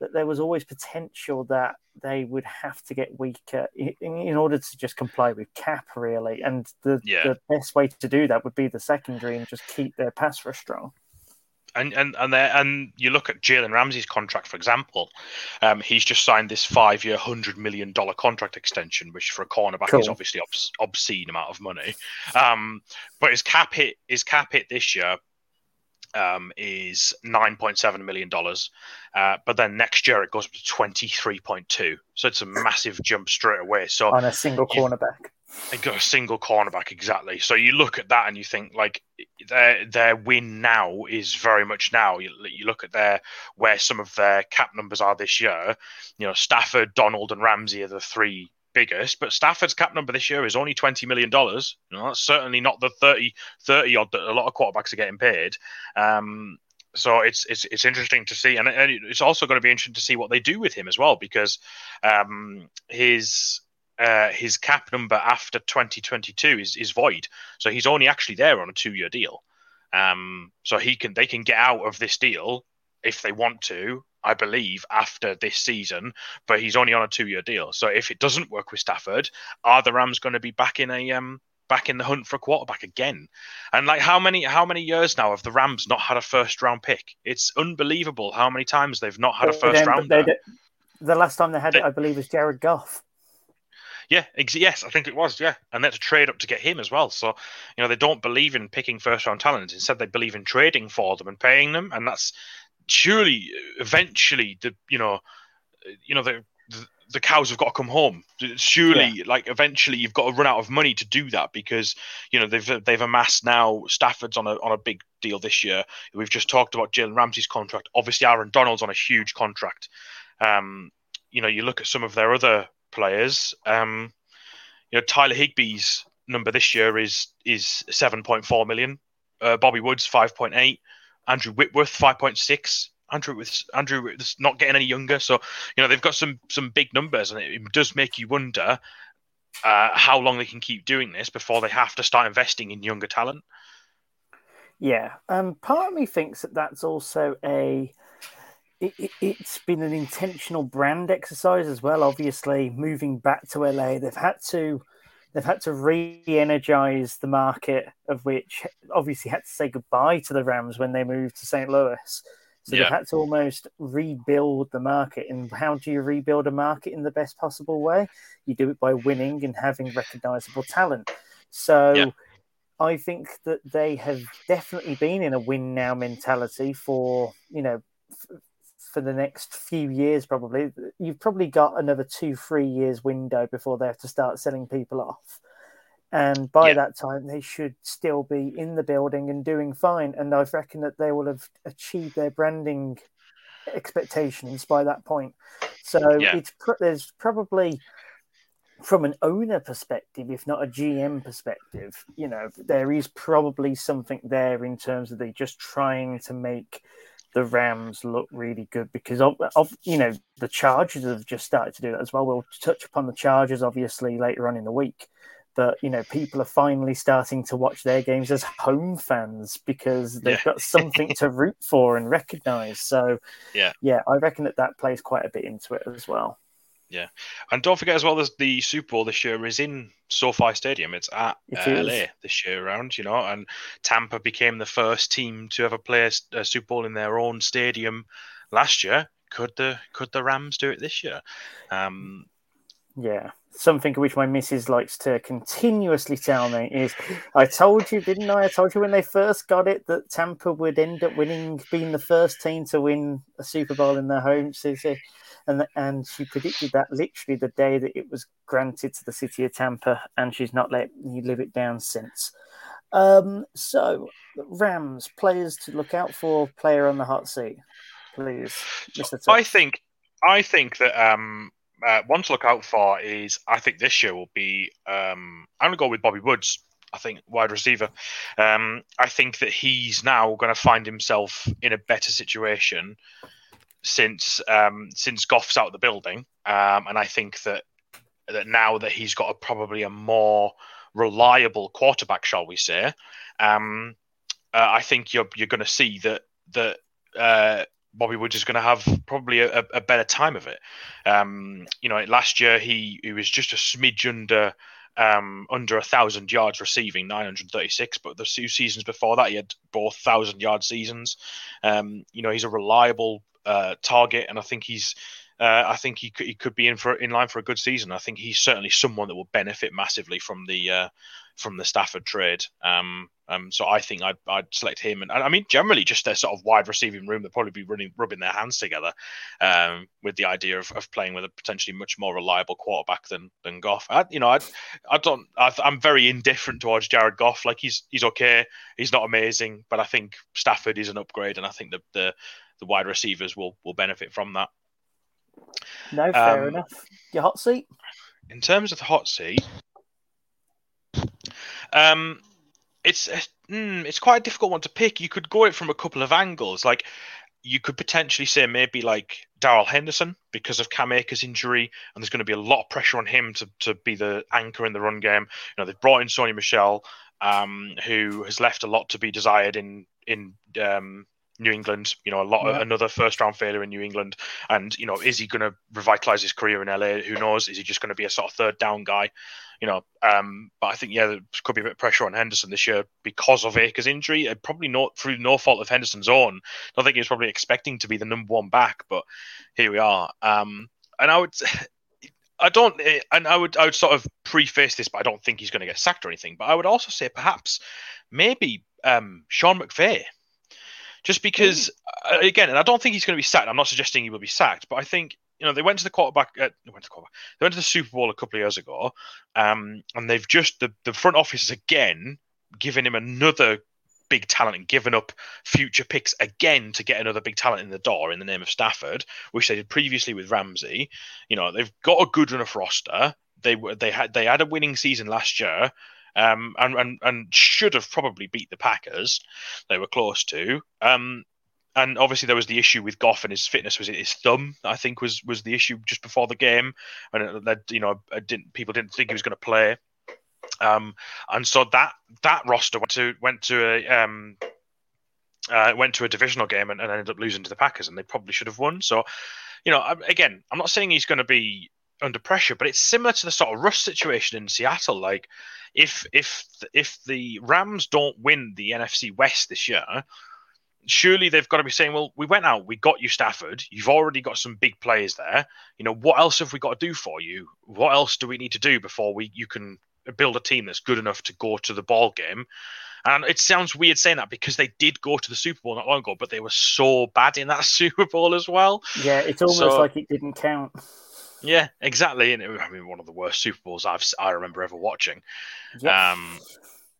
that there was always potential that they would have to get weaker in, in order to just comply with cap really. And the, Yeah. the best way to do that would be the secondary and just keep their pass rush strong and and and there, and you look at Jalen Ramsey's contract, for example. Um, he's just signed this five-year, hundred million dollar contract extension, which for a cornerback is obviously obs- obscene amount of money. Um, but his cap hit, his cap hit this year, um, is nine point seven million dollars. Uh, but then next year it goes up to twenty three point two. So it's a massive jump straight away. So on a single cornerback and got a single cornerback exactly. So you look at that and you think like their their win now is very much now. You, you look at their where some of their cap numbers are this year. You know, Stafford, Donald, and Ramsey are the three biggest, but Stafford's cap number this year is only twenty million dollars. You know, that's certainly not the 30, 30 odd that a lot of quarterbacks are getting paid. Um, so it's it's it's interesting to see, and, and it's also going to be interesting to see what they do with him as well, because um, his uh, his cap number after 2022 is, is void. So he's only actually there on a two year deal. Um, so he can they can get out of this deal if they want to I believe, after this season, but he's only on a two-year deal. So if it doesn't work with Stafford, are the Rams going to be back in a um back in the hunt for a quarterback again? And like how many how many years now have the Rams not had a first round pick? It's unbelievable how many times they've not had a first round. The last time they had it, I believe, was Jared Goff. Yeah, ex- yes, I think it was. Yeah, and they had to trade up to get him as well. So, you know, they don't believe in picking first round talent. Instead, they believe in trading for them and paying them, and that's surely eventually the you know, you know the the, the cows have got to come home. Surely, yeah. like eventually, you've got to run out of money to do that because you know they've they've amassed now. Stafford's on a on a big deal this year. We've just talked about Jalen Ramsey's contract. Obviously, Aaron Donald's on a huge contract. Um, you know, you look at some of their other players. Um, you know, Tyler Higbee's number this year is is seven point four million. Uh, Bobby Woods five point eight. Andrew Whitworth five point six. Andrew with Andrew is not getting any younger, so you know they've got some some big numbers, and it, it does make you wonder uh, how long they can keep doing this before they have to start investing in younger talent. Yeah, um, part of me thinks that that's also a it, has been an intentional brand exercise as well. Obviously, moving back to LA, they've had to they've had to re-energize the market of which obviously had to say goodbye to the Rams when they moved to St. Louis. So yeah. they've had to almost rebuild the market. And how do you rebuild a market in the best possible way? You do it by winning and having recognizable talent. So yeah. I think that they have definitely been in a win now mentality for, you know, for the next few years, probably. You've probably got another two, three years window before they have to start selling people off. And by yeah. that time, they should still be in the building and doing fine. And I reckon that they will have achieved their branding expectations by that point. So yeah. it's there's probably from an owner perspective, if not a GM perspective, you know, there is probably something there in terms of they just trying to make the Rams look really good because of, of, you know the Chargers have just started to do that as well. We'll touch upon the Chargers obviously later on in the week, but you know people are finally starting to watch their games as home fans because they've yeah. got something to root for and recognize. So yeah, yeah, I reckon that that plays quite a bit into it as well. Yeah, and don't forget as well, there's the Super Bowl this year is in SoFi Stadium. It's at it uh, LA this year around, you know, and Tampa became the first team to ever play a, a, Super Bowl in their own stadium last year. Could the could the Rams do it this year? Um, yeah, something which my missus likes to continuously tell me is, "I told you, didn't I? I told you when they first got it that Tampa would end up winning, being the first team to win a Super Bowl in their home city." And and she predicted that literally the day that it was granted to the city of Tampa, and she's not let you live it down since. Um, so, Rams players to look out for, player on the hot seat, please, Mister. I think I think that um, uh, one to look out for is I think this year will be um, I'm gonna go with Bobby Woods. I think wide receiver. Um, I think that he's now going to find himself in a better situation since um, since Goff's out of the building, um, and I think that that now that he's got a, probably a more reliable quarterback, shall we say, um, uh, I think you're you're going to see that that uh, Bobby Woods is going to have probably a, a, better time of it. Um, you know, last year he he was just a smidge under. Um, under a thousand yards receiving, 936. But the two seasons before that, he had both thousand yard seasons. Um, you know, he's a reliable uh, target, and I think he's. Uh, I think he could, he could be in for in line for a good season. I think he's certainly someone that will benefit massively from the uh, from the Stafford trade. Um, um, so I think I'd, I'd select him, and, and, I mean generally just their sort of wide receiving room. They'll probably be running rubbing their hands together um, with the idea of, of playing with a potentially much more reliable quarterback than than Goff. I, you know, I I don't I, am very indifferent towards Jared Goff. Like he's he's okay, he's not amazing, but I think Stafford is an upgrade, and I think the the the wide receivers will will benefit from that. No, fair um, enough. Your hot seat. In terms of the hot seat, um, it's mm, it's quite a difficult one to pick. You could go it from a couple of angles. Like you could potentially say maybe like Darrell Henderson because of Cam Akers' injury, and there's going to be a lot of pressure on him to, to be the anchor in the run game. You know, they've brought in Sony Michel, um, who has left a lot to be desired in in um, New England, you know, a lot Yeah. another first round failure in New England, and you know, is he going to revitalize his career in LA? Who knows? Is he just going to be a sort of third down guy? You know, um, but I think yeah, there could be a bit of pressure on Henderson this year because of Akers' injury, and probably not through no fault of Henderson's own. I don't think he was probably expecting to be the number one back, but here we are. Um, and I would. I don't, eh, and I would, I would sort of preface this, but I don't think he's going to get sacked or anything. But I would also say perhaps, maybe um, Sean McVay, just because, uh, again, and I don't think he's going to be sacked. I'm not suggesting he will be sacked, but I think you know they went to the quarterback, uh, they went to the quarterback, they went to the Super Bowl a couple of years ago, um, and they've just the the front office is again giving him another big talent and giving up future picks again to get another big talent in the door in the name of Stafford, which they did previously with Ramsey. You know, they've got a good enough roster. They were they had they had a winning season last year. Um, and, and and should have probably beat the Packers. They were close to. Um, and obviously there was the issue with Goff and his fitness was it his thumb. I think was was the issue just before the game, and it led you know didn't people didn't think he was going to play. Um, and so that that roster went to went to a um, uh, went to a divisional game and, and ended up losing to the Packers, and they probably should have won. So, you know, again, I'm not saying he's going to be under pressure, but it's similar to the sort of Russ situation in Seattle. Like, if if if the Rams don't win the NFC West this year, surely they've got to be saying, well, we went out, we got you Stafford, you've already got some big players there. You know, what else have we got to do for you? What else do we need to do before we you can build a team that's good enough to go to the ball game? And it sounds weird saying that because they did go to the Super Bowl not long ago, but they were so bad in that Super Bowl as well. Yeah, it's almost So- like it didn't count. Yeah, exactly. And it, I mean, one of the worst Super Bowls I've I remember ever watching. Yeah. Um,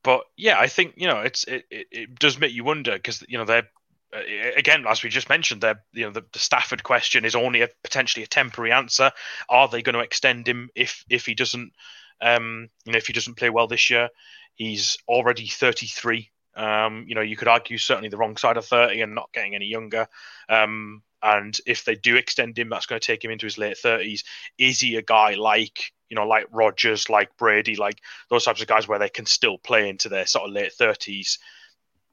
but yeah, I think you know it's it, it, it does make you wonder because you know they're uh, again as we just mentioned they're you know the, the Stafford question is only a potentially a temporary answer. Are they going to extend him if if he doesn't um you know if he doesn't play well this year? He's already thirty three. Um, you know, you could argue certainly the wrong side of thirty and not getting any younger. Um, and if they do extend him, that's going to take him into his late thirties. Is he a guy like you know, like Rodgers, like Brady, like those types of guys where they can still play into their sort of late thirties.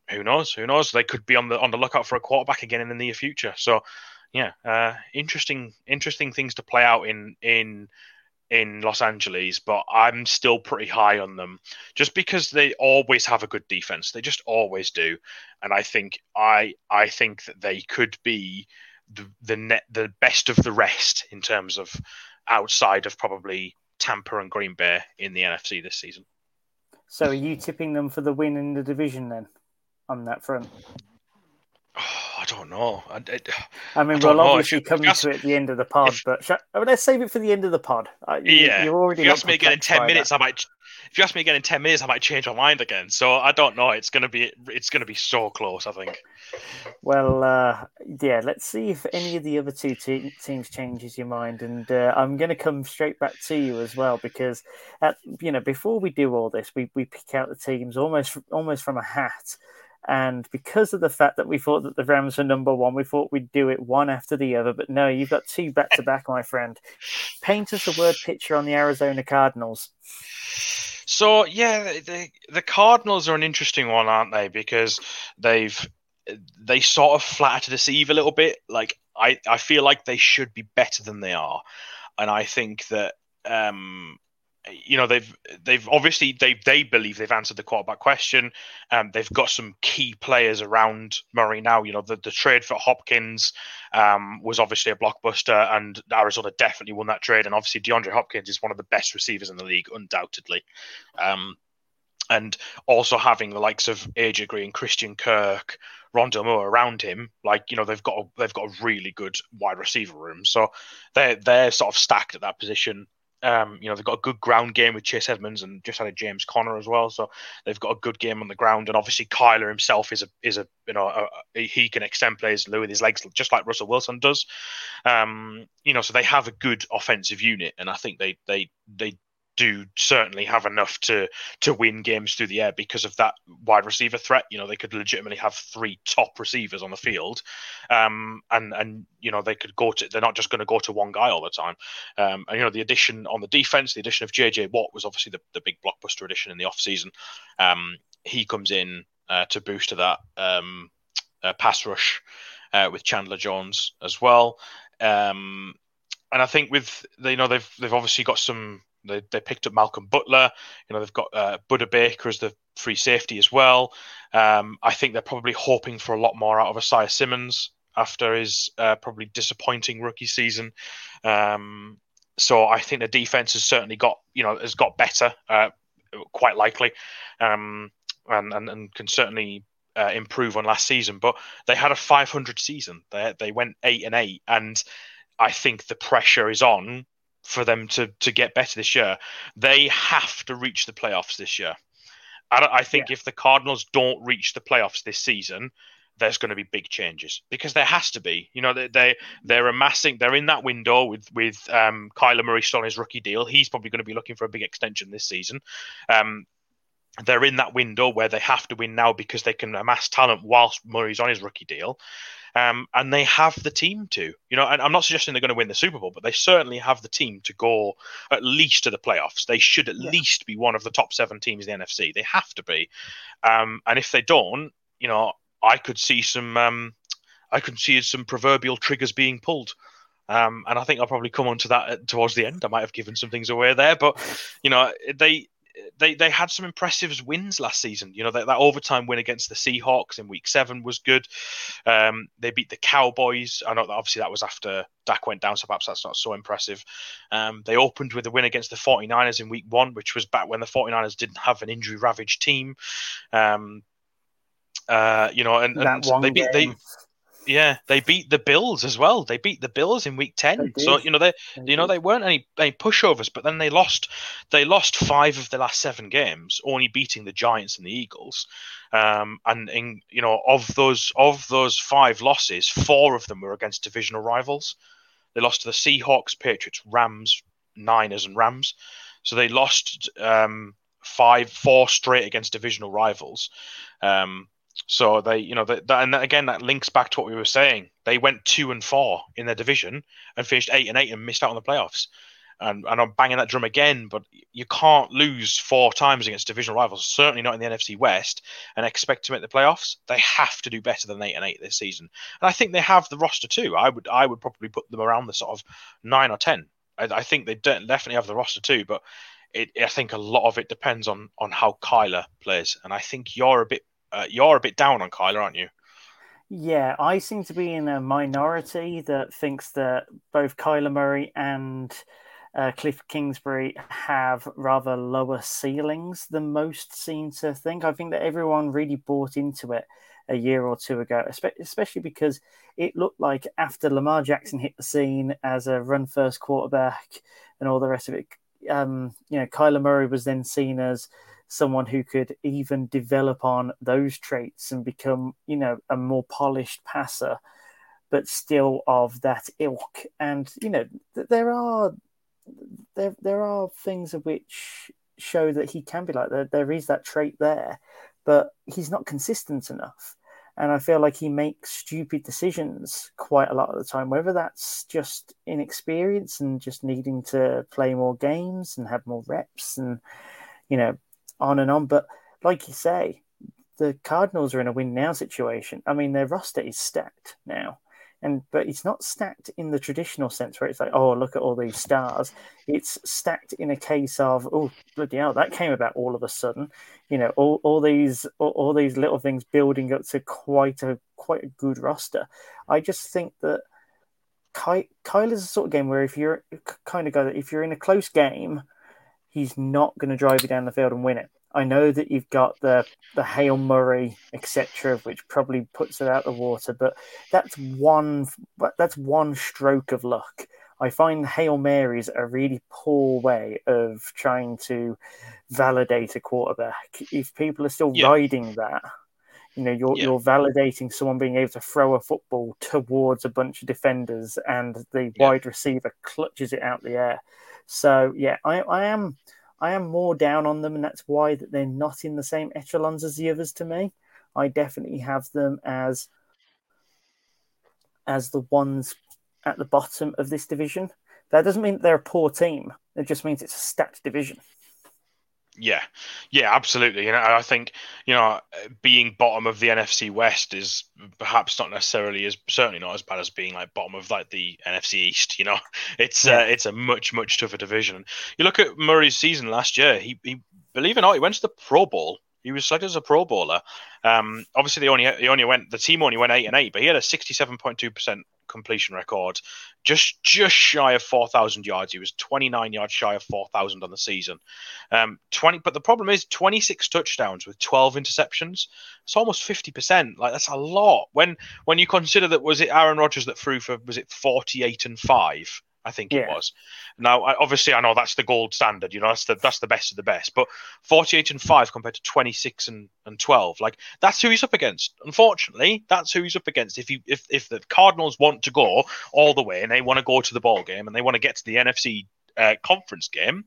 Who knows? Who knows? They could be on the on the lookout for a quarterback again in the near future. So, yeah, uh, interesting, interesting things to play out in in in Los Angeles. But I'm still pretty high on them, just because they always have a good defense. They just always do, and I think I I think that they could be the the net the best of the rest in terms of outside of probably Tampa and Green Bay in the NFC this season. So are you tipping them for the win in the division then on that front? Oh, I don't know. I, I, I mean, I we'll obviously come to it at the end of the pod, if- but sh- mean, let's save it for the end of the pod. Uh, you, yeah, You're already if you ask me again in ten minutes, that. I might. If you ask me again in ten minutes, I might change my mind again. So I don't know. It's gonna be. It's gonna be so close. I think. Well, uh, yeah, let's see if any of the other two te- teams changes your mind. And uh, I'm going to come straight back to you as well because, at, you know, before we do all this, we, we pick out the teams almost almost from a hat. And because of the fact that we thought that the Rams were number one, we thought we'd do it one after the other. But no, you've got two back to back, my friend. Paint us a word picture on the Arizona Cardinals. So yeah, the- the Cardinals are an interesting one, aren't they? Because they've they sort of flatter to deceive a little bit. Like I I feel like they should be better than they are, and I think that um you know they've they've obviously they they believe they've answered the quarterback question. Um, they've got some key players around Murray now. You know the the trade for Hopkins um, was obviously a blockbuster, and Arizona definitely won that trade. And obviously DeAndre Hopkins is one of the best receivers in the league, undoubtedly. Um, and also having the likes of AJ Green, Christian Kirk, Rondale Moore around him, like you know they've got a, they've got a really good wide receiver room. So they're they're sort of stacked at that position. Um, you know they've got a good ground game with Chase Edmonds and just had a James Conner as well. So they've got a good game on the ground, and obviously Kyler himself is a is a you know a, a, he can extend plays with his legs just like Russell Wilson does. Um, you know, so they have a good offensive unit, and I think they they they do certainly have enough to to win games through the air because of that wide receiver threat. You know, they could legitimately have three top receivers on the field, um, and and you know they could go to. They're not just going to go to one guy all the time. Um, and you know the addition on the defense, the addition of JJ Watt was obviously the, the big blockbuster addition in the off season. Um, he comes in uh, to boost that. Um, uh, pass rush uh, with Chandler Jones as well. Um, and I think with you know they've they've obviously got some they, they picked up Malcolm Butler. You know they've got uh, Budda Baker as the free safety as well. Um, I think they're probably hoping for a lot more out of Isaiah Simmons after his uh, probably disappointing rookie season. Um, so I think the defense has certainly got you know has got better, uh, quite likely, um, and, and and can certainly uh, improve on last season. But they had a 500 season. They they went eight and eight, and I think the pressure is on for them to to get better this year. They have to reach the playoffs this year. I, I think yeah. if the Cardinals don't reach the playoffs this season, there's going to be big changes because there has to be. You know, they, they they're amassing. They're in that window with with um, Kyler Murray still on his rookie deal. He's probably going to be looking for a big extension this season. Um, they're in that window where they have to win now because they can amass talent whilst Murray's on his rookie deal. Um, and they have the team to, you know, and I'm not suggesting they're going to win the Super Bowl, but they certainly have the team to go at least to the playoffs. They should at yeah. least be one of the top seven teams in the NFC. They have to be. Um, and if they don't, you know, I could see some, um, I could see some proverbial triggers being pulled. Um, and I think I'll probably come on to that uh, towards the end. I might have given some things away there, but you know, they they they had some impressive wins last season. You know that, that overtime win against the Seahawks in Week Seven was good. Um, they beat the Cowboys. I know that obviously that was after Dak went down, so perhaps that's not so impressive. Um, they opened with a win against the 49ers in Week One, which was back when the 49ers didn't have an injury ravaged team. Um, uh, you know, and, and they beat game. they yeah, they beat the Bills as well. They beat the Bills in Week Ten. So you know they, they you know they weren't any, any pushovers, but then they lost. They lost five of the last seven games, only beating the Giants and the Eagles. Um, and in you know of those of those five losses, four of them were against divisional rivals. They lost to the Seahawks, Patriots, Rams, Niners, and Rams. So they lost um, five, four straight against divisional rivals. Um, so they, you know, that, and again that links back to what we were saying. They went two and four in their division and finished eight and eight and missed out on the playoffs. And, and I'm banging that drum again, but you can't lose four times against divisional rivals, certainly not in the NFC West, and expect to make the playoffs. They have to do better than eight and eight this season, and I think they have the roster too. I would I would probably put them around the sort of nine or ten. I, I think they definitely have the roster too, but it, I think a lot of it depends on on how Kyler plays, and I think you're a bit uh, you're a bit down on Kyler, aren't you? Yeah, I seem to be in a minority that thinks that both Kyler Murray and uh, Cliff Kingsbury have rather lower ceilings than most seem to think. I think that everyone really bought into it a year or two ago, especially because it looked like after Lamar Jackson hit the scene as a run first quarterback and all the rest of it, um, you know, Kyler Murray was then seen as someone who could even develop on those traits and become, you know, a more polished passer, but still of that ilk. And you know, there are there there are things of which show that he can be like that. There is that trait there, but he's not consistent enough. And I feel like he makes stupid decisions quite a lot of the time, whether that's just inexperience and just needing to play more games and have more reps and, you know, on and on. But like you say, the Cardinals are in a win now situation. I mean, their roster is stacked now. And but it's not stacked in the traditional sense where it's like, oh, look at all these stars. It's stacked in a case of, oh, bloody hell, that came about all of a sudden. You know, all, all these all, all these little things building up to quite a quite a good roster. I just think that Ky- Kyle is a sort of game where if you're kind of go that if you're in a close game, he's not going to drive you down the field and win it. I know that you've got the the Hail Murray, etc., which probably puts it out of the water, but that's one that's one stroke of luck. I find Hail Marys a really poor way of trying to validate a quarterback. If people are still yeah. riding that, you know, you're yeah. you're validating someone being able to throw a football towards a bunch of defenders and the yeah. wide receiver clutches it out the air. So yeah, I, I am I am more down on them, and that's why that they're not in the same echelons as the others. To me, I definitely have them as as the ones at the bottom of this division. That doesn't mean they're a poor team. It just means it's a stacked division. Yeah, yeah, absolutely. You know, I think you know being bottom of the NFC West is perhaps not necessarily as certainly not as bad as being like bottom of like the NFC East. You know, it's yeah. uh, it's a much much tougher division. You look at Murray's season last year. He, he believe it or not, he went to the Pro Bowl. He was selected as a Pro Bowler. Um, obviously, they only he only went the team only went eight and eight, but he had a sixty-seven point two percent completion record, just just shy of four thousand yards. He was twenty nine yards shy of four thousand on the season. Um, twenty, but the problem is twenty six touchdowns with twelve interceptions. It's almost fifty percent. Like that's a lot. When when you consider that was it Aaron Rodgers that threw for was it forty eight and five I think yeah. it was. Now, I, obviously, I know that's the gold standard. You know, that's the that's the best of the best. But forty-eight and five compared to twenty-six and, and twelve, like that's who he's up against. Unfortunately, that's who he's up against. If you if if the Cardinals want to go all the way and they want to go to the ball game and they want to get to the NFC uh, conference game,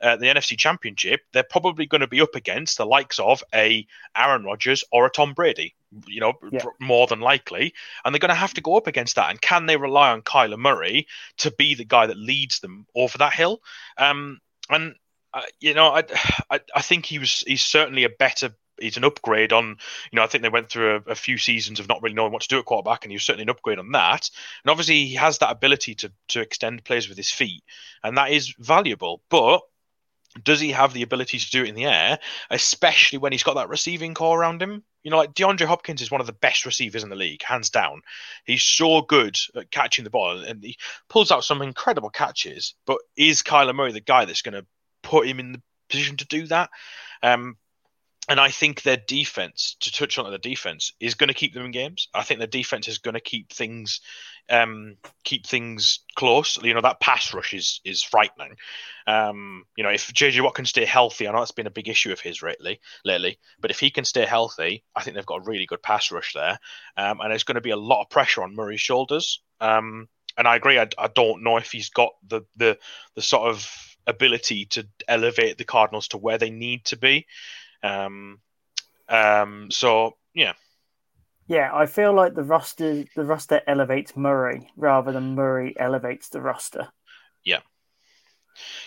uh, the NFC Championship, they're probably going to be up against the likes of a Aaron Rodgers or a Tom Brady, you know, yeah. more than likely. And they're going to have to go up against that. And can they rely on Kyler Murray to be the guy that leads them over that hill? Um, and uh, you know, I, I, I think he was he's certainly a better he's an upgrade on you know I think they went through a, a, few seasons of not really knowing what to do at quarterback and he was certainly an upgrade on that and obviously he has that ability to to extend plays with his feet and that is valuable but does he have the ability to do it in the air, especially when he's got that receiving corps around him? You know, like DeAndre Hopkins is one of the best receivers in the league, hands down. He's so good at catching the ball and he pulls out some incredible catches. But is Kyler Murray the guy that's going to put him in the position to do that? Um, and I think their defense, to touch on the defense, is going to keep them in games. I think their defense is going to keep things um, keep things close. You know that pass rush is is frightening. Um, you know if JJ Watt can stay healthy, I know that's been a big issue of his lately. Lately, but if he can stay healthy, I think they've got a really good pass rush there, um, and there's going to be a lot of pressure on Murray's shoulders. Um, and I agree. I, I don't know if he's got the the the sort of ability to elevate the Cardinals to where they need to be. Um, um, so yeah, yeah, I feel like the roster the roster elevates Murray rather than Murray elevates the roster. Yeah.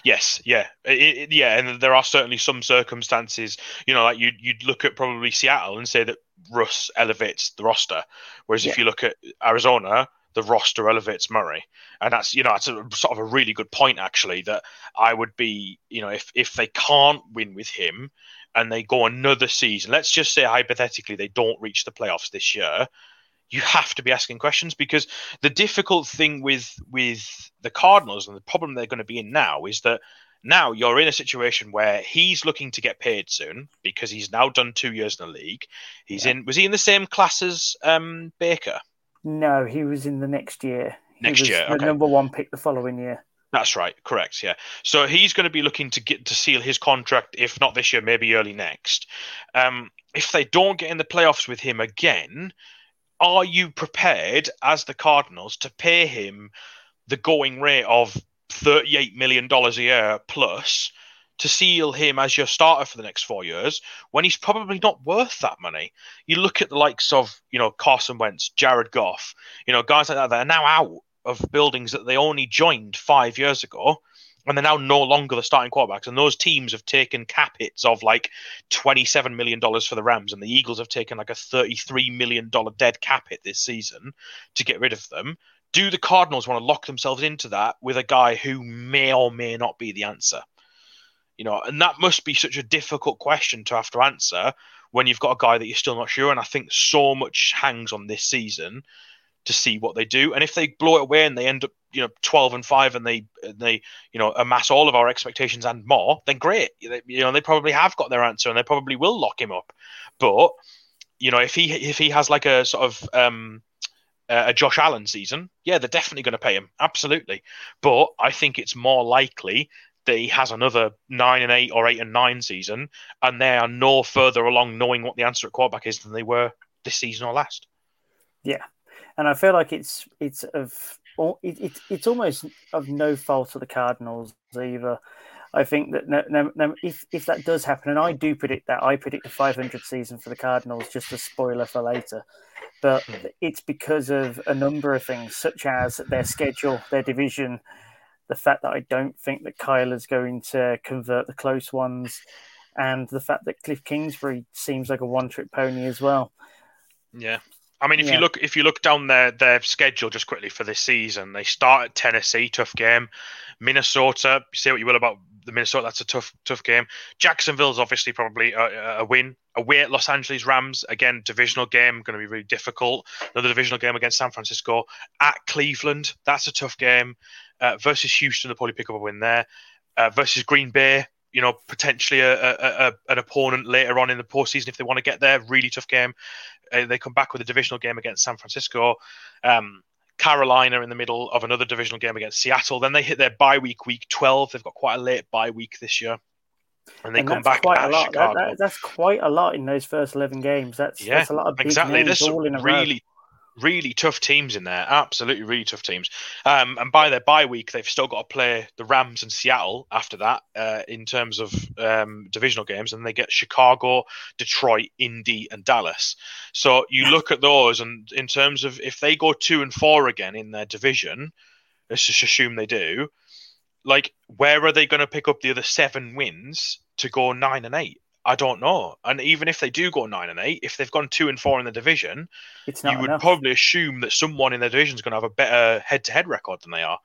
Yes, yeah, it, it, yeah, and there are certainly some circumstances, you know, like you'd you'd look at probably Seattle and say that Russ elevates the roster, whereas yeah. if you look at Arizona, the roster elevates Murray, and that's you know that's a sort of a really good point actually. That I would be, you know, if if they can't win with him, and they go another season, let's just say hypothetically they don't reach the playoffs this year, you have to be asking questions because the difficult thing with with the Cardinals and the problem they're going to be in now is that now you're in a situation where he's looking to get paid soon because he's now done two years in the league. He's yeah. in was he in the same class as um, Baker? No, he was in the next year. Next year, the number one pick the following year. That's right, correct. Yeah, so he's going to be looking to get to seal his contract, if not this year, maybe early next. Um, if they don't get in the playoffs with him again, are you prepared as the Cardinals to pay him the going rate of thirty-eight million dollars a year plus to seal him as your starter for the next four years when he's probably not worth that money? You look at the likes of you know Carson Wentz, Jared Goff, you know guys like that that are now out of buildings that they only joined five years ago, and they're now no longer the starting quarterbacks. And those teams have taken cap hits of like $27 million for the Rams, and the Eagles have taken like a $33 million dead cap hit this season to get rid of them. Do the Cardinals want to lock themselves into that with a guy who may or may not be the answer? You know, and that must be such a difficult question to have to answer when you've got a guy that you're still not sure. And I think so much hangs on this season to see what they do. And if they blow it away and they end up, you know, twelve and five, and they they you know amass all of our expectations and more, then great. You know, they probably have got their answer and they probably will lock him up. But you know, if he if he has like a sort of um, a Josh Allen season, yeah, they're definitely going to pay him, absolutely. But I think it's more likely that he has another nine and eight or eight and nine season, and they are no further along knowing what the answer at quarterback is than they were this season or last. Yeah, and I feel like it's it's of it, it, it's almost of no fault of the Cardinals either. I think that no, no, no, if if that does happen, and I do predict that, I predict a 500 season for the Cardinals. Just a spoiler for later, but hmm. it's because of a number of things, such as their schedule, their division, the fact that I don't think that Kyler's going to convert the close ones, and the fact that Cliff Kingsbury seems like a one-trick pony as well. Yeah. I mean, if Yeah. you look if you look down their their schedule just quickly for this season, they start at Tennessee, tough game. Minnesota, say what you will about the Minnesota, that's a tough tough game. Jacksonville's obviously probably a, a win. Away at Los Angeles Rams, again divisional game, going to be really difficult. Another divisional game against San Francisco. At Cleveland, that's a tough game. Uh, versus Houston, they'll probably pick up a win there. Uh, versus Green Bay, you know, potentially a, a, a, an opponent later on in the postseason if they want to get there. Really tough game. Uh, they come back with a divisional game against San Francisco. Um, Carolina in the middle of another divisional game against Seattle. Then they hit their bye week, week 12. They've got quite a late bye week this year. And they and come back quite a lot. That, that, that's quite a lot in those first eleven games. That's, Yeah, that's a lot of big exactly. names There's some all in a row. really, really tough teams in there. Absolutely, really tough teams. Um, and by their bye week, they've still got to play the Rams and Seattle after that uh, in terms of um, divisional games, and they get Chicago, Detroit, Indy, and Dallas. So you look at those, and in terms of if they go two and four again in their division, let's just assume they do. Like, where are they going to pick up the other seven wins to go nine and eight? I don't know. And even if they do go nine and eight, if they've gone two and four in the division, It's not you would enough. probably assume that someone in their division is going to have a better head-to-head record than they are.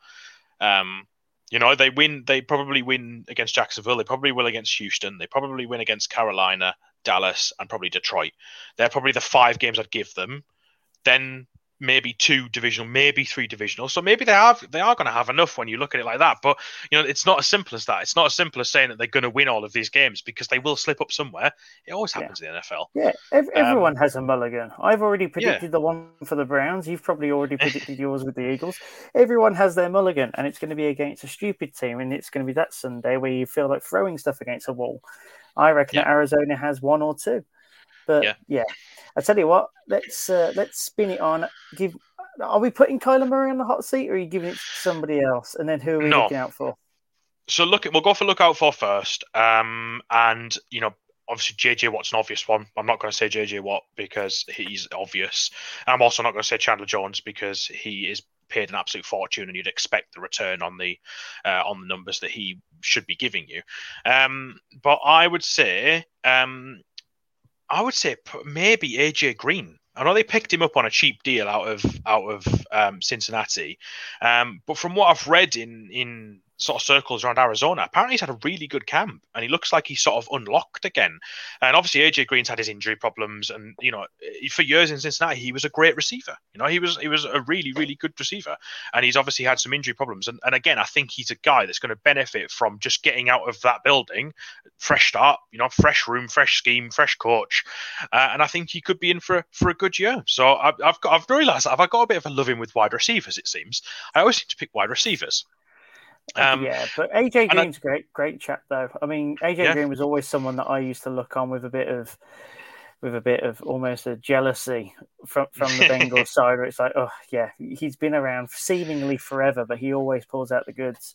Um, you know, they win. They probably win against Jacksonville. They probably will against Houston. They probably win against Carolina, Dallas, and probably Detroit. They're probably the five games I'd give them. Then maybe two divisional, maybe three divisional. So maybe they have they are going to have enough when you look at it like that. But you know, it's not as simple as that. It's not as simple as saying that they're going to win all of these games because they will slip up somewhere. It always Yeah. happens in the NFL. Yeah, ev- Um, everyone has a mulligan. I've already predicted the one for the Browns. You've probably already predicted yours with the Eagles. Everyone has their mulligan, and it's going to be against a stupid team, and it's going to be that Sunday where you feel like throwing stuff against a wall. I reckon Yeah. Arizona has one or two. But Yeah. yeah, I tell you what, let's uh, let's spin it on. Give are we putting Kyler Murray on the hot seat, or are you giving it to somebody else? And then who are we No. looking out for? so look, we'll go for look out for first. Um, and you know, obviously JJ Watt's an obvious one. I'm not going to say JJ Watt because he's obvious. I'm also not going to say Chandler Jones because he is paid an absolute fortune, and you'd expect the return on the uh, on the numbers that he should be giving you. Um, but I would say, um, I would say maybe AJ Green. I know they picked him up on a cheap deal out of out of um, Cincinnati, um, but from what I've read in in sort of circles around Arizona, apparently he's had a really good camp, and he looks like he's sort of unlocked again. And obviously AJ Green's had his injury problems, and you know for years in Cincinnati he was a great receiver. You know he was he was a really really good receiver, and he's obviously had some injury problems. And, and again, I think he's a guy that's going to benefit from just getting out of that building, fresh start, you know, fresh room, fresh scheme, fresh coach, uh, and I think he could be in for for a good year. So I've, I've got I've realised I've got a bit of a loving with wide receivers. It seems I always seem to pick wide receivers. Um, yeah, but AJ I- Green's a great, great chap though. I mean, AJ Yeah. Green was always someone that I used to look on with a bit of, with a bit of almost a jealousy from from the Bengals side. Where it's like, oh yeah, he's been around seemingly forever, but he always pulls out the goods.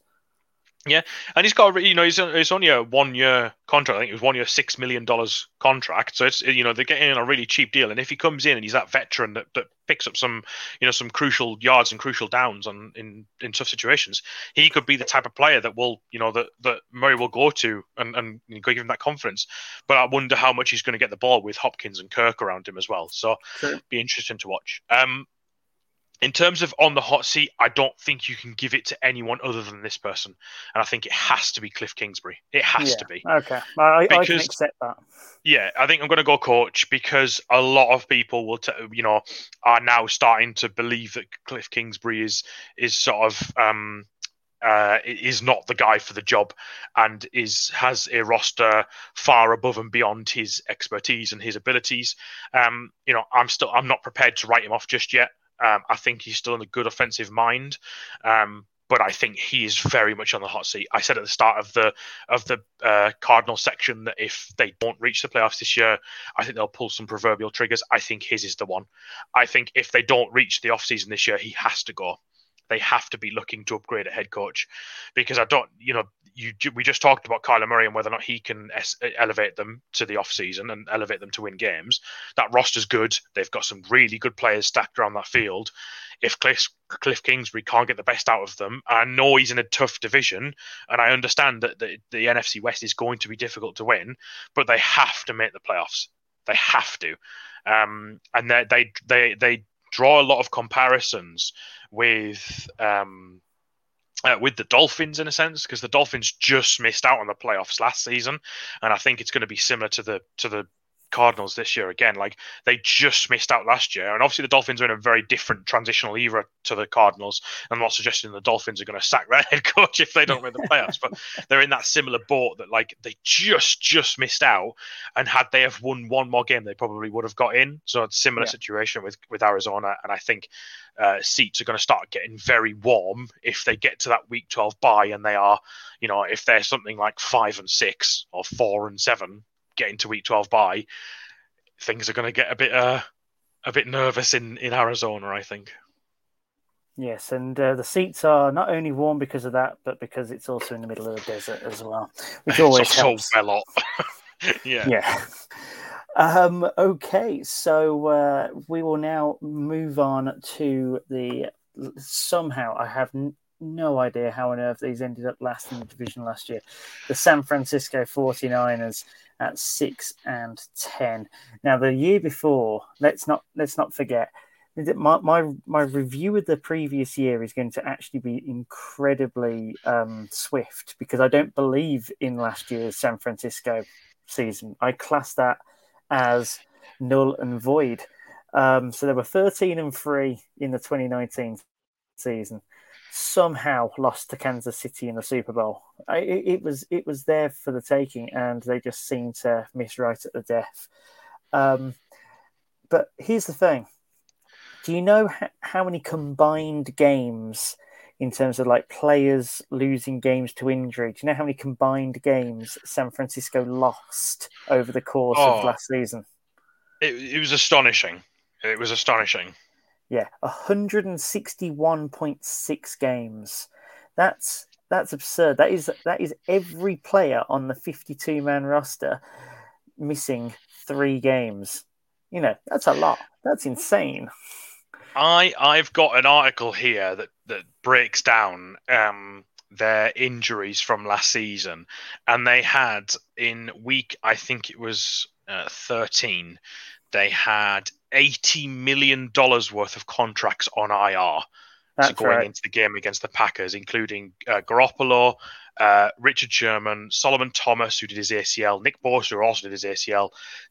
And he's got a- you know he's, it's only a one year contract. I think it was one year six million dollars contract. So it's you know they're getting in a really cheap deal. And if he comes in and he's that veteran that, that picks up some you know some crucial yards and crucial downs on in in tough situations, he could be the type of player that will you know that that Murray will go to and and give him that confidence. But I wonder how much he's going to get the ball with Hopkins and Kirk around him as well. So True. be interesting to watch. Um, in terms of on the hot seat, I don't think you can give it to anyone other than this person, and I think it has to be Cliff Kingsbury. It has Yeah. to be. Okay, I, I can accept that. Yeah, I think I'm going to go coach because a lot of people will, t- you know, are now starting to believe that Cliff Kingsbury is is sort of um, uh, is not the guy for the job and is has a roster far above and beyond his expertise and his abilities. Um, you know, I'm still I'm not prepared to write him off just yet. Um, I think he's still in a good offensive mind. Um, but I think he is very much on the hot seat. I said at the start of the of the uh, Cardinal section that if they don't reach the playoffs this year, I think they'll pull some proverbial triggers. I think his is the one. I think if they don't reach the offseason this year, he has to go. They have to be looking to upgrade a head coach because I don't, you know, you we just talked about Kyler Murray and whether or not he can es- elevate them to the off season and elevate them to win games. That roster's good. They've got some really good players stacked around that field. If Cliff, Cliff Kingsbury can't get the best out of them, I know he's in a tough division, and I understand that the, the NFC West is going to be difficult to win, but they have to make the playoffs. They have to, um, and they they they they draw a lot of comparisons with. Um, uh, with the Dolphins in a sense because the Dolphins just missed out on the playoffs last season, and I think it's going to be similar to the to the Cardinals this year again. Like they just missed out last year, and obviously the Dolphins are in a very different transitional era to the Cardinals. I'm not suggesting the Dolphins are going to sack their head coach if they don't win the playoffs, but they're in that similar boat that like they just just missed out, and had they have won one more game, they probably would have got in. So it's a similar yeah. situation with with Arizona, and I think uh, seats are going to start getting very warm if they get to that Week 12 bye, and they are, you know, if they're something like five and six or four and seven getting to week 12 by, things are going to get a bit uh, a bit nervous in, in Arizona, I think. Yes, and uh, the seats are not only warm because of that, but because it's also in the middle of the desert as well, which always helps. a lot. yeah. Yeah. Um, okay, so uh, we will now move on to the. Somehow, I have n- no idea how on earth these ended up last in the division last year. The San Francisco 49ers at six and ten. Now the year before, let's not let's not forget my, my my review of the previous year is going to actually be incredibly um, swift because I don't believe in last year's San Francisco season. I class that as null and void. Um, so there were 13 and 3 in the 2019 season somehow lost to Kansas City in the Super Bowl. I, it, it, was it was there for the taking, and they just seemed to miss right at the death. Um, but here's the thing: Do you know ha- how many combined games, in terms of like players losing games to injury? Do you know how many combined games San Francisco lost over the course oh, of last season? It, it was astonishing. It was astonishing. Yeah, 161.6 games. That's that's absurd. That is that is every player on the 52 man roster missing 3 games. You know, that's a lot. That's insane. I I've got an article here that that breaks down um their injuries from last season and they had in week I think it was uh, 13 they had eighty million dollars worth of contracts on IR. That's so going right. into the game against the Packers, including uh, Garoppolo, uh, Richard Sherman, Solomon Thomas, who did his ACL, Nick Bosa, who also did his ACL,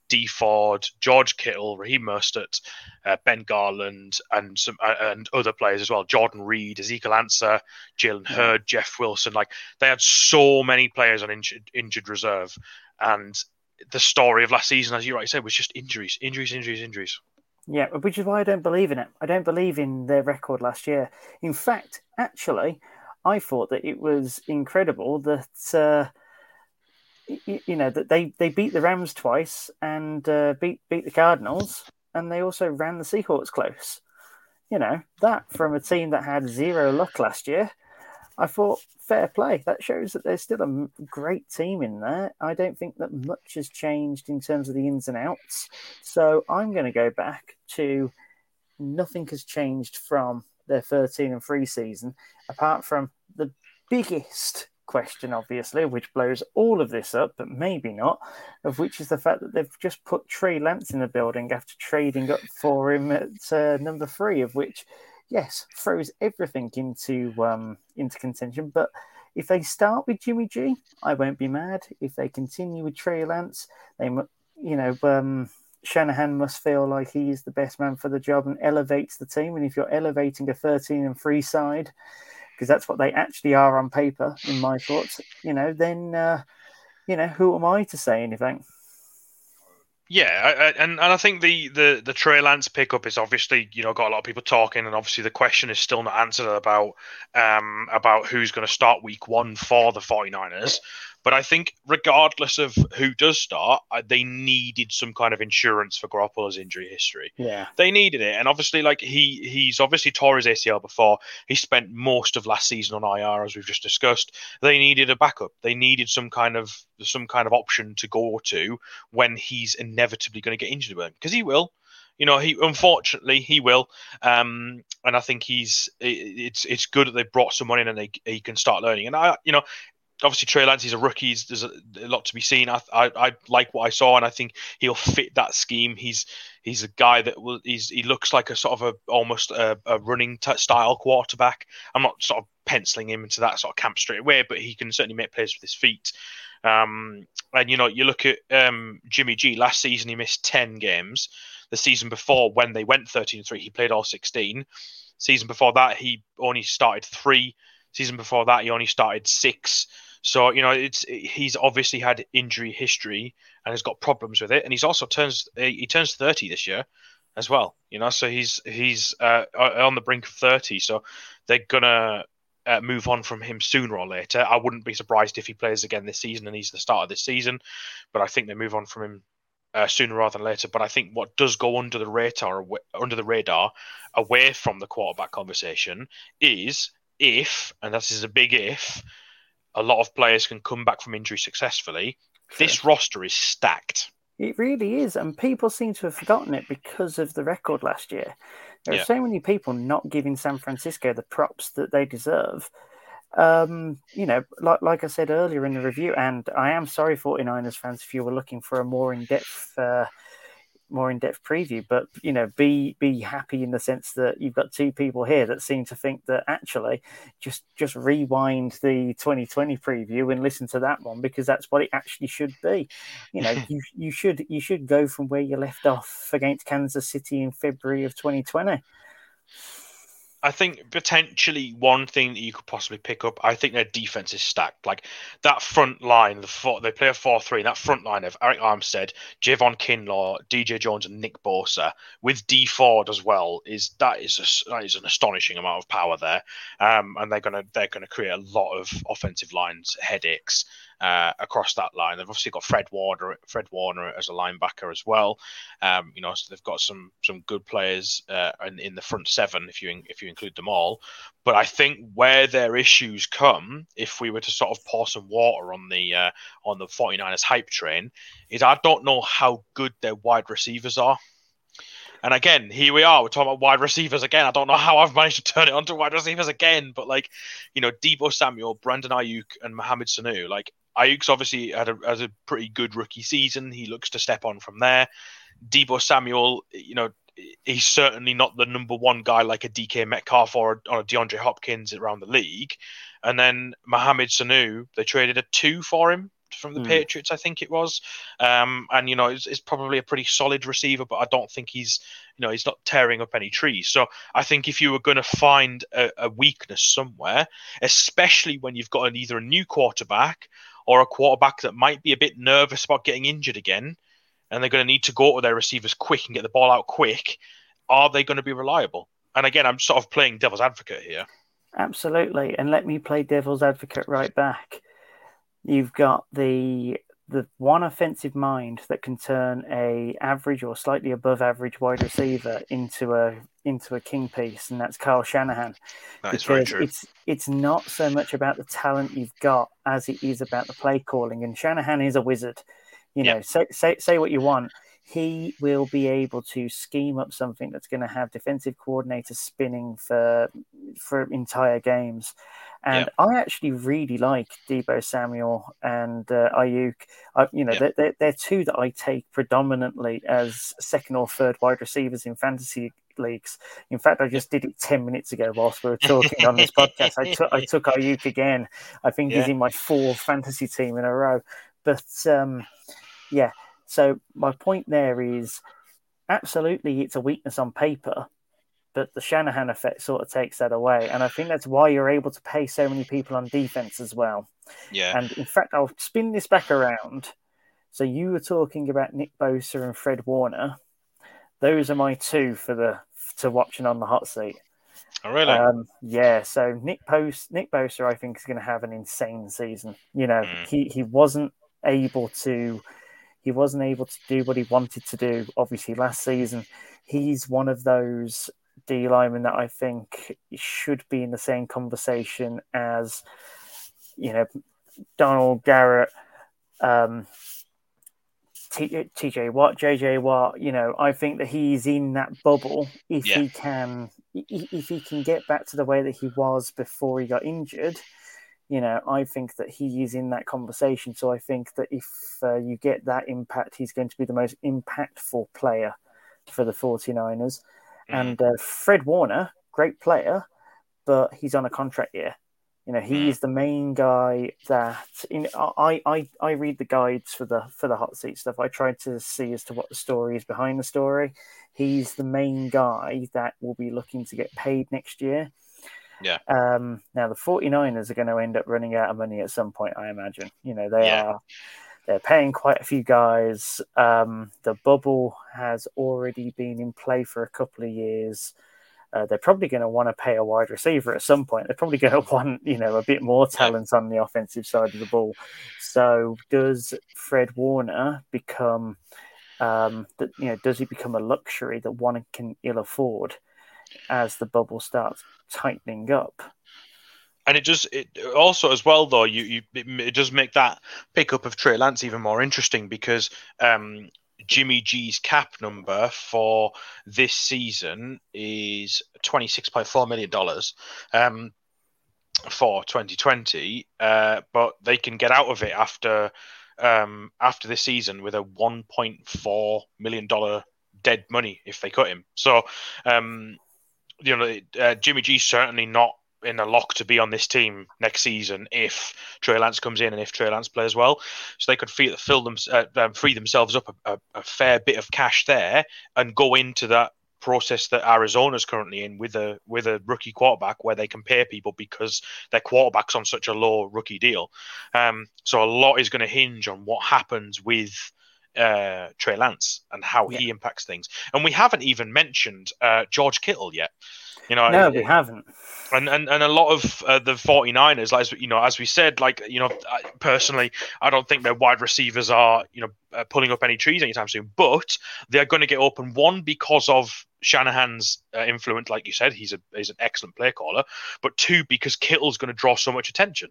Dee Ford, George Kittle, Raheem Mostert, uh, Ben Garland, and some uh, and other players as well. Jordan Reed, Ezekiel Ansah, Jalen Hurd, Jeff Wilson. Like they had so many players on injured, injured reserve, and the story of last season, as you rightly said, was just injuries, injuries, injuries, injuries. Yeah, which is why I don't believe in it. I don't believe in their record last year. In fact, actually, I thought that it was incredible that uh, you, you, know that they, they beat the Rams twice and uh, beat beat the Cardinals, and they also ran the Seahawks close. You know that from a team that had zero luck last year. I thought fair play. That shows that there's still a great team in there. I don't think that much has changed in terms of the ins and outs. So I'm going to go back to nothing has changed from their 13 and 3 season, apart from the biggest question, obviously, which blows all of this up, but maybe not, of which is the fact that they've just put Trey Lance in the building after trading up for him at uh, number three, of which yes, throws everything into um, into contention. But if they start with Jimmy G, I won't be mad. If they continue with Trey Lance, they, you know, um, Shanahan must feel like he is the best man for the job and elevates the team. And if you're elevating a 13 and three side, because that's what they actually are on paper, in my thoughts, you know, then, uh, you know, who am I to say anything? Yeah, and and I think the the the Trey Lance pickup is obviously you know got a lot of people talking, and obviously the question is still not answered about um about who's going to start Week One for the 49ers. But I think, regardless of who does start, they needed some kind of insurance for Garoppolo's injury history. Yeah, they needed it, and obviously, like he he's obviously tore his ACL before. He spent most of last season on IR, as we've just discussed. They needed a backup. They needed some kind of some kind of option to go to when he's inevitably going to get injured again, because he will. You know, he unfortunately he will, um, and I think he's it's it's good that they brought someone in and they he can start learning. And I, you know, obviously Trey Lance, he's a rookie. There's a, a lot to be seen. I, I, I like what I saw, and I think he'll fit that scheme. He's he's a guy that will. He's he looks like a sort of a almost a, a running t- style quarterback. I'm not sort of penciling him into that sort of camp straight away, but he can certainly make plays with his feet. Um, and you know, you look at um, Jimmy G. Last season, he missed ten games. The season before, when they went 13 3, he played all 16. Season before that, he only started three. Season before that, he only started six. So you know, it's he's obviously had injury history and has got problems with it, and he's also turns he turns thirty this year as well. You know, so he's he's uh, on the brink of thirty. So they're gonna uh, move on from him sooner or later. I wouldn't be surprised if he plays again this season and he's the start of this season, but I think they move on from him uh, sooner rather than later. But I think what does go under the radar, under the radar, away from the quarterback conversation, is if, and this is a big if, a lot of players can come back from injury successfully. This roster is stacked. It really is, and people seem to have forgotten it because of the record last year. There yeah. are so many people not giving San Francisco the props that they deserve. Um, you know, like, like I said earlier in the review, and I am sorry, 49ers fans, if you were looking for a more in depth uh, more in-depth preview but you know be be happy in the sense that you've got two people here that seem to think that actually just just rewind the 2020 preview and listen to that one because that's what it actually should be. You know you you should you should go from where you left off against Kansas City in February of 2020 I think potentially one thing that you could possibly pick up. I think their defense is stacked. Like that front line, the four, they play a four-three. That front line of Arik Armstead, Javon Kinlaw, DJ Jones, and Nick Bosa with Dee Ford as well is that is a, that is an astonishing amount of power there. Um, and they're gonna they're gonna create a lot of offensive lines headaches uh, across that line. They've obviously got Fred Warner, Fred Warner as a linebacker as well. Um, you know, so they've got some some good players uh, in, in the front seven if you if you include them all. But I think where their issues come, if we were to sort of pour some water on the uh, on the 49ers hype train, is I don't know how good their wide receivers are. And again, here we are. We're talking about wide receivers again. I don't know how I've managed to turn it onto wide receivers again, but like, you know, Deebo Samuel, Brandon Aiyuk, and Mohamed Sanu. Like, Aiyuk's obviously had a, has a pretty good rookie season. He looks to step on from there. Deebo Samuel, you know, he's certainly not the number one guy like a DK Metcalf or, or a DeAndre Hopkins around the league. And then Mohamed Sanu, they traded a two for him from the mm. Patriots, I think it was. Um, and you know, it's, it's, probably a pretty solid receiver, but I don't think he's, you know, he's not tearing up any trees. So I think if you were going to find a, a, weakness somewhere, especially when you've got an, either a new quarterback or a quarterback that might be a bit nervous about getting injured again, and they're going to need to go to their receivers quick and get the ball out quick, are they going to be reliable? And again, I'm sort of playing devil's advocate here. Absolutely, and let me play devil's advocate right back You've got the the one offensive mind that can turn a average or slightly above average wide receiver into a into a king piece, and that's Kyle Shanahan. That is very true. It's it's not so much about the talent you've got as it is about the play calling. And Shanahan is a wizard. You know, say say say what you want. He will be able to scheme up something that's going to have defensive coordinators spinning for for entire games. And I actually really like Deebo Samuel and uh, Aiyuk. I, you know, they're, they're, they're, two that I take predominantly as second or third wide receivers in fantasy leagues. In fact, I just did it 10 minutes ago whilst we were talking on this podcast. I took, I took Aiyuk again. I think yeah. he's in my fourth fantasy team in a row. But um, yeah, so my point there is absolutely it's a weakness on paper but the Shanahan effect sort of takes that away. And I think that's why you're able to pay so many people on defense as well. Yeah. And in fact, I'll spin this back around. So you were talking about Nick Bosa and Fred Warner. Those are my two for the to watching on the hot seat. Oh, really? Um, yeah. So Nick Post, Nick Bosa, I think is going to have an insane season. You know, Mm. he he wasn't able to, he wasn't able to do what he wanted to do. Obviously, last season, he's one of those D linemen that I think should be in the same conversation as, you know, Donald Garrett, um, T- TJ Watt, JJ Watt, you know, I think that he's in that bubble if Yeah. he can if he can get back to the way that he was before he got injured, you know, I think that he is in that conversation. So I think that if uh, you get that impact, he's going to be the most impactful player for the 49ers. Mm. And uh, Fred Warner, great player, but he's on a contract year. You know, he Mm. is the main guy that in, I, I I read the guides for the for the hot seat stuff. I try to see as to what the story is behind the story. He's the main guy that will be looking to get paid next year. Yeah. Um, now the 49ers are going to end up running out of money at some point, I imagine. You know, they Yeah. are they're paying quite a few guys. Um, the bubble has already been in play for a couple of years. Uh, they're probably going to want to pay a wide receiver at some point. They're probably going to want, you know, a bit more talent on the offensive side of the ball. So, does Fred Warner become, um, that you know, does he become a luxury that one can ill afford as the bubble starts tightening up? And it just it also as well though you, you it, it does make that pickup of Trey Lance even more interesting because um, Jimmy G's cap number for this season is twenty six point four million dollars um, for twenty twenty, uh, but they can get out of it after um, after this season with a one point four million dollar dead money if they cut him. So um, you know uh, Jimmy G's certainly not in a lock to be on this team next season if Trey Lance comes in and if Trey Lance plays well. So they could feel, fill them, uh, um, free themselves up a, a, a fair bit of cash there and go into that process that Arizona's currently in with a with a rookie quarterback where they can pay people because their quarterback's on such a low rookie deal. Um, so a lot is going to hinge on what happens with uh, Trey Lance and how he impacts things. And we haven't even mentioned uh, George Kittle yet. You know, No, we haven't. and and, and a lot of uh, the 49ers like you know as we said like you know I- personally i don't think their wide receivers are you know uh, pulling up any trees anytime soon but they're going to get open one because of shanahan's uh, influence like you said he's a he's an excellent play caller but two because kittle's going to draw so much attention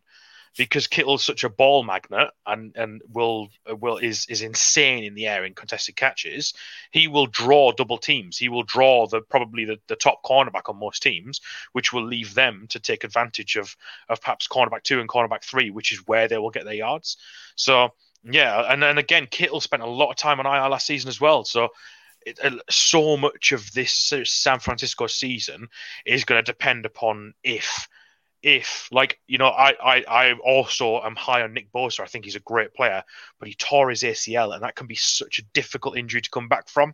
because Kittle's such a ball magnet and and will will is is insane in the air in contested catches. He will draw double teams. He will draw the probably the, the top cornerback on most teams, which will leave them to take advantage of of perhaps cornerback two and cornerback three, which is where they will get their yards. So yeah, and then again, Kittle spent a lot of time on IR last season as well. So uh, so much of this San Francisco season is going to depend upon if if like you know I, I I also am high on Nick Bosa. I think he's a great player, but he tore his ACL, and that can be such a difficult injury to come back from.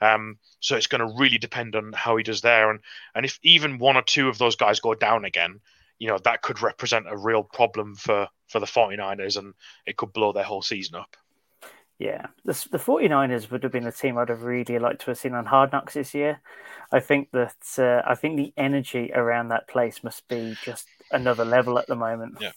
Um, so it's going to really depend on how he does there, and and if even one or two of those guys go down again, you know that could represent a real problem for for the 49ers, and it could blow their whole season up. Yeah, the, the 49ers would have been a team I'd have really liked to have seen on Hard Knocks this year. I think that uh, I think the energy around that place must be just another level at the moment. Yeah.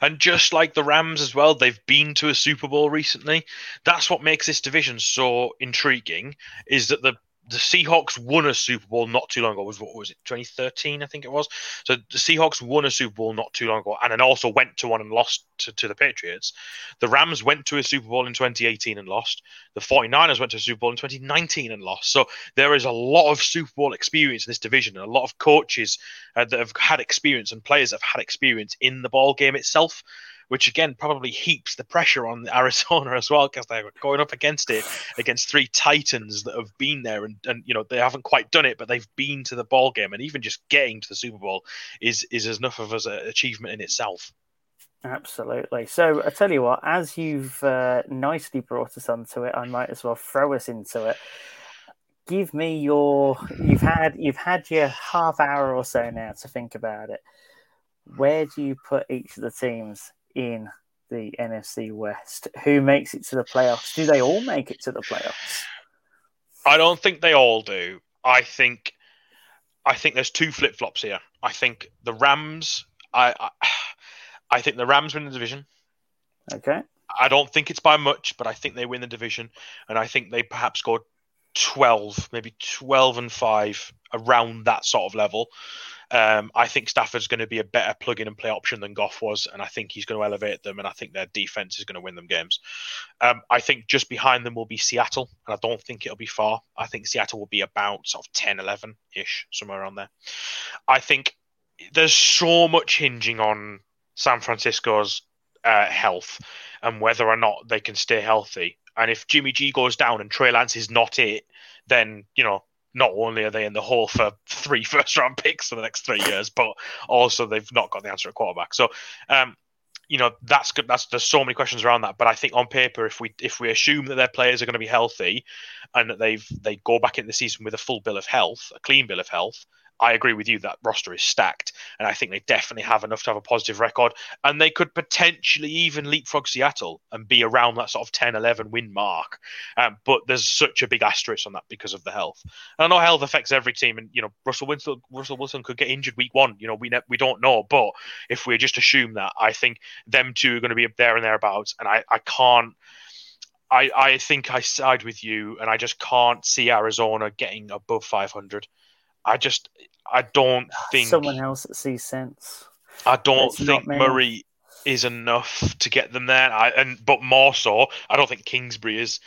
And just like the Rams as well, they've been to a Super Bowl recently. That's what makes this division so intriguing. Is that the the Seahawks won a Super Bowl not too long ago. Was what was it? 2013, I think it was. So the Seahawks won a Super Bowl not too long ago, and then also went to one and lost to, to the Patriots. The Rams went to a Super Bowl in 2018 and lost. The 49ers went to a Super Bowl in 2019 and lost. So there is a lot of Super Bowl experience in this division, and a lot of coaches uh, that have had experience and players that have had experience in the ball game itself which again probably heaps the pressure on Arizona as well because they're going up against it against three titans that have been there and, and you know they haven't quite done it but they've been to the ball game and even just getting to the Super Bowl is is enough of an achievement in itself. Absolutely. So I tell you what, as you've uh, nicely brought us onto it, I might as well throw us into it. Give me your. You've had you've had your half hour or so now to think about it. Where do you put each of the teams in the NFC West? Who makes it to the playoffs? Do they all make it to the playoffs? I don't think they all do. I think I think there's two flip flops here. I think the Rams. I, I I think the Rams win the division. Okay. I don't think it's by much, but I think they win the division, and I think they perhaps go twelve, maybe twelve and five, around that sort of level. Um, I think Stafford's going to be a better plug-in and play option than Goff was, and I think he's going to elevate them, and I think their defense is going to win them games. Um, I think just behind them will be Seattle, and I don't think it'll be far. I think Seattle will be about sort of 10, 11 ish, somewhere around there. I think there's so much hinging on San Francisco's uh, health and whether or not they can stay healthy. And if Jimmy G goes down and Trey Lance is not it, then you know not only are they in the hole for three first round picks for the next three years, but also they've not got the answer at quarterback. So, um, you know, that's good. That's there's so many questions around that. But I think on paper, if we if we assume that their players are going to be healthy, and that they've they go back into the season with a full bill of health, a clean bill of health, I agree with you that roster is stacked, and I think they definitely have enough to have a positive record, and they could potentially even leapfrog Seattle and be around that sort of 10, 11 win mark. Um, but there's such a big asterisk on that because of the health. And I know health affects every team, and you know Russell Wilson, Russell Wilson could get injured week one. You know we ne- we don't know, but if we just assume that, I think them two are going to be up there and thereabouts, and I I can't. I, I think I side with you, and I just can't see Arizona getting above 500. I just I don't think someone else that sees sense. I don't think Murray is enough to get them there. I, and but more so, I don't think Kingsbury is.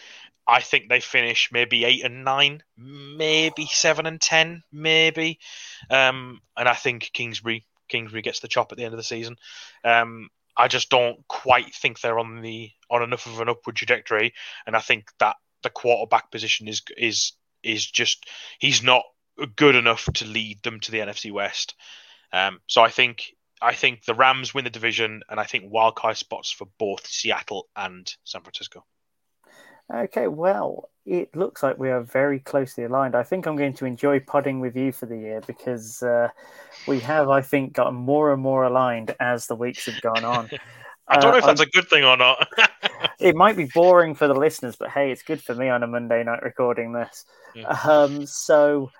I think they finish maybe eight and nine, maybe seven and ten, maybe. Um, and I think Kingsbury Kingsbury gets the chop at the end of the season. Um, I just don't quite think they're on the on enough of an upward trajectory, and I think that the quarterback position is is is just he's not good enough to lead them to the NFC West. Um, so I think I think the Rams win the division, and I think wildcard spots for both Seattle and San Francisco. Okay, well, it looks like we are very closely aligned. I think I'm going to enjoy podding with you for the year because uh, we have, I think, gotten more and more aligned as the weeks have gone on. I don't know if uh, that's I'm, a good thing or not. it might be boring for the listeners, but hey, it's good for me on a Monday night recording this. Yeah. Um, so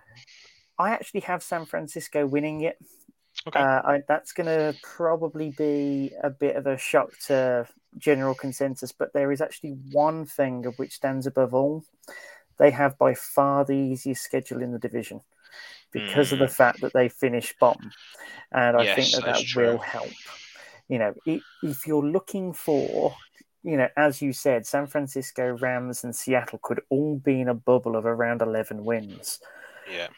I actually have San Francisco winning it. Okay. Uh, I, that's going to probably be a bit of a shock to general consensus, but there is actually one thing of which stands above all. They have by far the easiest schedule in the division because mm. of the hmm. fact that they finish bottom, and I yes, think that that true. will help. You know, if you're looking for, you know, as you said, San Francisco, Rams, and Seattle could all be in a bubble of around eleven wins. Yeah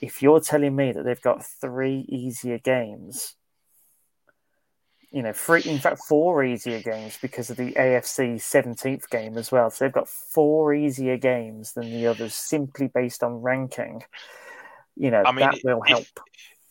if you're telling me that they've got three easier games, you know, three, in fact, four easier games because of the AFC 17th game as well. So they've got four easier games than the others simply based on ranking. You know, I mean, that will help.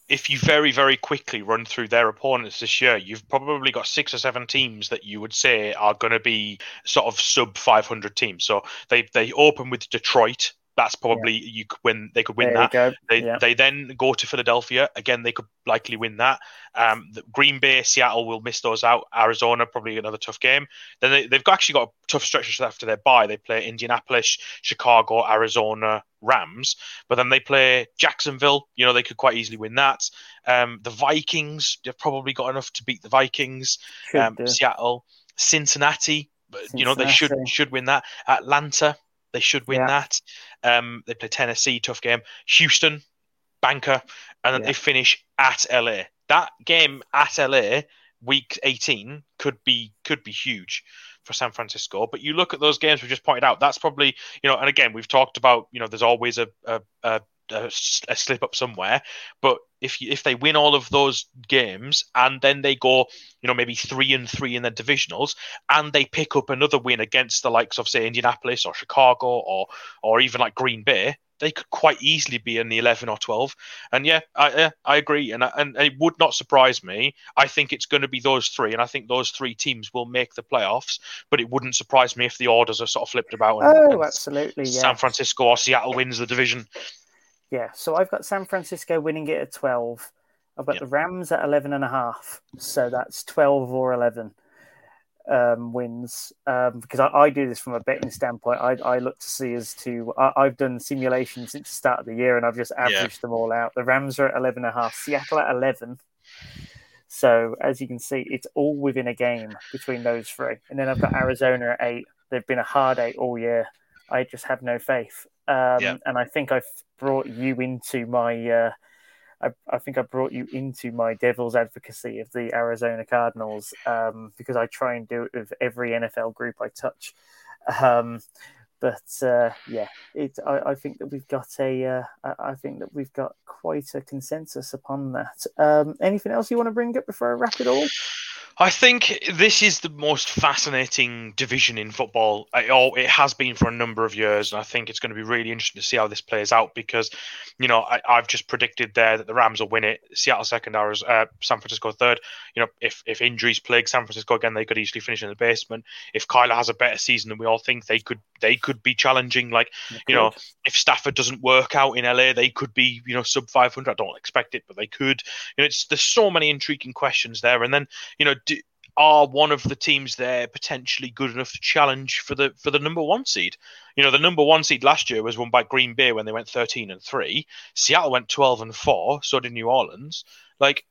If, you very, very quickly run through their opponents this year, you've probably got six or seven teams that you would say are going to be sort of sub 500 teams. So they, they open with Detroit, that's probably yeah. you could win. They could win there that. They yeah. they then go to Philadelphia again. They could likely win that. Um, Green Bay, Seattle will miss those out. Arizona probably another tough game. Then they, have actually got a tough stretch after their bye. They play Indianapolis, Chicago, Arizona, Rams, but then they play Jacksonville. You know they could quite easily win that. Um, the Vikings, they've probably got enough to beat the Vikings. Um, Seattle, Cincinnati, Cincinnati, you know they should should win that. Atlanta, they should win yeah. that. Um, they play Tennessee, tough game. Houston, banker, and then yeah. they finish at LA. That game at LA, week 18, could be could be huge for San Francisco. But you look at those games we just pointed out. That's probably you know, and again we've talked about you know, there's always a, a, a a, a, slip up somewhere. But if you, if they win all of those games and then they go, you know, maybe three and three in the divisionals, and they pick up another win against the likes of say Indianapolis or Chicago or or even like Green Bay, they could quite easily be in the 11 or 12. And yeah, I, yeah, I agree. And, and it would not surprise me. I think it's going to be those three. And I think those three teams will make the playoffs. But it wouldn't surprise me if the orders are sort of flipped about. And, oh, and absolutely. San. Francisco or Seattle wins the division. Yeah, so I've got San Francisco winning it at 12. I've got yep. the Rams at 11 and a half. So that's 12 or 11. um, wins um, because I, I, do this from a betting standpoint. I, I look to see as to I, have done simulations since the start of the year and I've just averaged yeah. them all out. The Rams are at 11 and a half, Seattle at 11. So as you can see, it's all within a game between those three. And then I've got Arizona at eight. They've been a hard eight all year. I just have no faith. Um, yeah. And I think I've brought you into my. Uh, I, I, think I brought you into my devil's advocacy of the Arizona Cardinals um, because I try and do it with every NFL group I touch. Um, but uh, yeah, it. I, I, think that we've got a. Uh, I think that we've got quite a consensus upon that. Um, anything else you want to bring up before I wrap it all? I think this is the most fascinating division in football. Oh, it has been for a number of years, and I think it's going to be really interesting to see how this plays out because, you know, I, have just predicted there that the Rams will win it. Seattle second, uh, San Francisco third. You know, if if injuries plague San Francisco again, they could easily finish in the basement. If Kyler has a better season than we all think, they could they could be challenging. Like, you know, if Stafford doesn't work out in LA, they could be you know sub 500. I don't expect it, but they could. You know, it's there's so many intriguing questions there, and then you know do, are one of the teams there potentially good enough to challenge for the for the number one seed? You know, the number one seed last year was won by Green Bay when they went thirteen and three. Seattle went twelve and four. So did New Orleans. Like,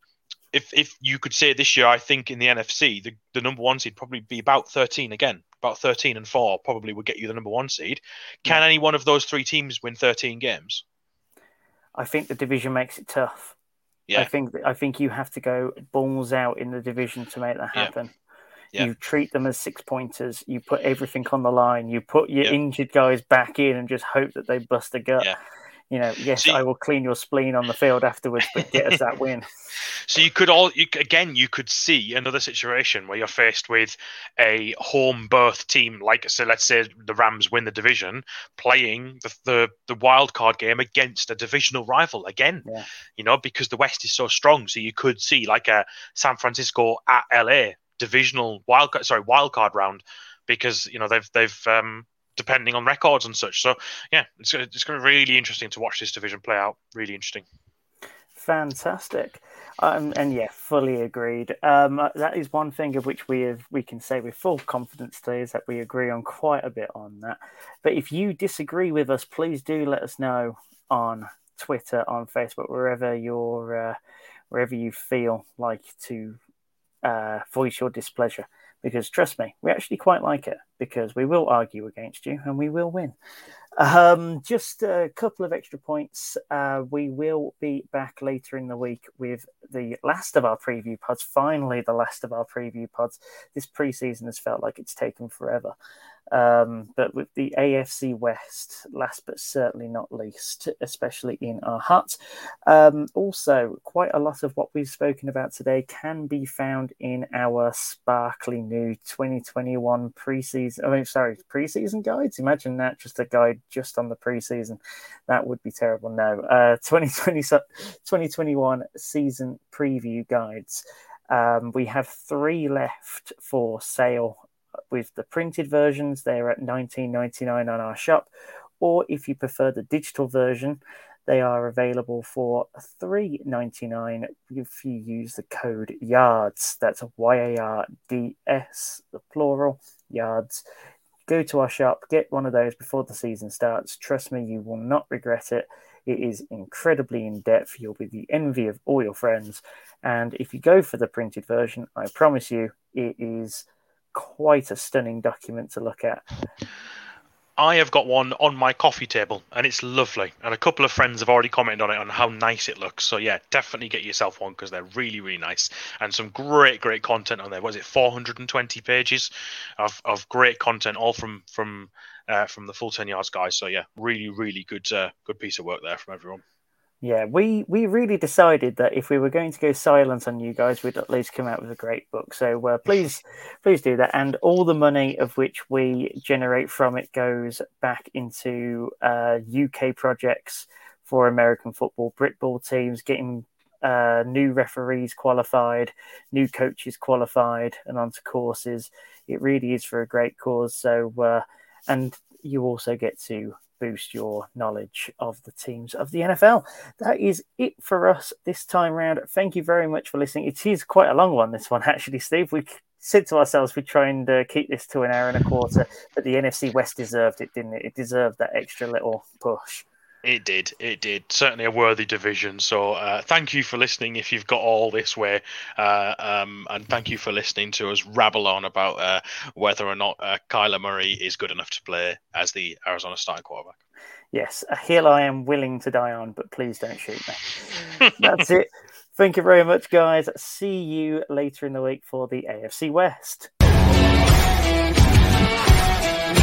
if if you could say this year, I think in the NFC, the, the number one seed probably be about thirteen again. About thirteen and four probably would get you the number one seed. Can any one of those three teams win thirteen games? I think the division makes it tough. Yeah. I think I think you have to go balls out in the division to make that happen. Yeah. You treat them as six pointers. You put everything on the line. You put your injured guys back in and just hope that they bust a gut. You know, yes, so you, I will clean your spleen on the field afterwards, but get us that win. So you could all, you, again, you could see another situation where you're faced with a home birth team, like so. Let's say the Rams win the division, playing the the, the wild card game against a divisional rival again. Yeah. You know, because the West is so strong, so you could see like a San Francisco at LA divisional wild sorry wild card round because you know they've they've um depending on records and such. So yeah, it's it's going to be really interesting to watch this division play out. Really interesting. Fantastic, um, and yeah, fully agreed. Um, uh, that is one thing of which we have we can say with full confidence today is that we agree on quite a bit on that. But if you disagree with us, please do let us know on Twitter, on Facebook, wherever you're, uh, wherever you feel like to uh, voice your displeasure because trust me, we actually quite like it because we will argue against you and we will win. Um, just a couple of extra points. Uh, we will be back later in the week with the last of our preview pods. Finally, the last of our preview pods. This preseason has felt like it's taken forever. Um, but with the AFC West, last but certainly not least, especially in our hut. Um, also, quite a lot of what we've spoken about today can be found in our sparkly new 2021 preseason. I mean, sorry, preseason guides. Imagine that just a guide just on the preseason. That would be terrible. No, uh, 2020, 2021 season preview guides. Um, we have three left for sale with the printed versions, they're at 19.99 on our shop. Or if you prefer the digital version, they are available for $3.99 if you use the code YARDS. That's Y A R D S, the plural, YARDS. Go to our shop, get one of those before the season starts. Trust me, you will not regret it. It is incredibly in depth. You'll be the envy of all your friends. And if you go for the printed version, I promise you, it is quite a stunning document to look at. I have got one on my coffee table, and it's lovely. And a couple of friends have already commented on it on how nice it looks. So yeah, definitely get yourself one because they're really, really nice and some great, great content on there. Was it 420 pages of, of great content, all from from uh, from the full 10 yards guys. So yeah, really, really good, uh, good piece of work there from everyone. Yeah, we we really decided that if we were going to go silent on you guys, we'd at least come out with a great book. So uh, please, please do that. And all the money of which we generate from it goes back into uh, UK projects for American football, Britball teams, getting uh, new referees qualified, new coaches qualified, and onto courses. It really is for a great cause. So, uh, and you also get to boost your knowledge of the teams of the NFL. That is it for us this time round. Thank you very much for listening. It is quite a long one, this one, actually, Steve. We said to ourselves we'd try and uh, keep this to an hour and a quarter, but the NFC West deserved it, didn't it? It deserved that extra little push. It did. It did. Certainly a worthy division. So uh, thank you for listening if you've got all this way. Uh, um, and thank you for listening to us rabble on about uh, whether or not uh, Kyler Murray is good enough to play as the Arizona starting quarterback. Yes, a hill I am willing to die on, but please don't shoot me. That's it. Thank you very much, guys. See you later in the week for the AFC West.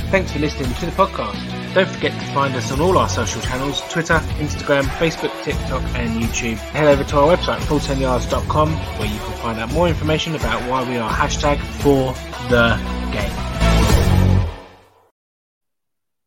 Thanks for listening to the podcast. Don't forget to find us on all our social channels Twitter, Instagram, Facebook, TikTok, and YouTube. Head over to our website, full10yards.com, where you can find out more information about why we are hashtag for the game.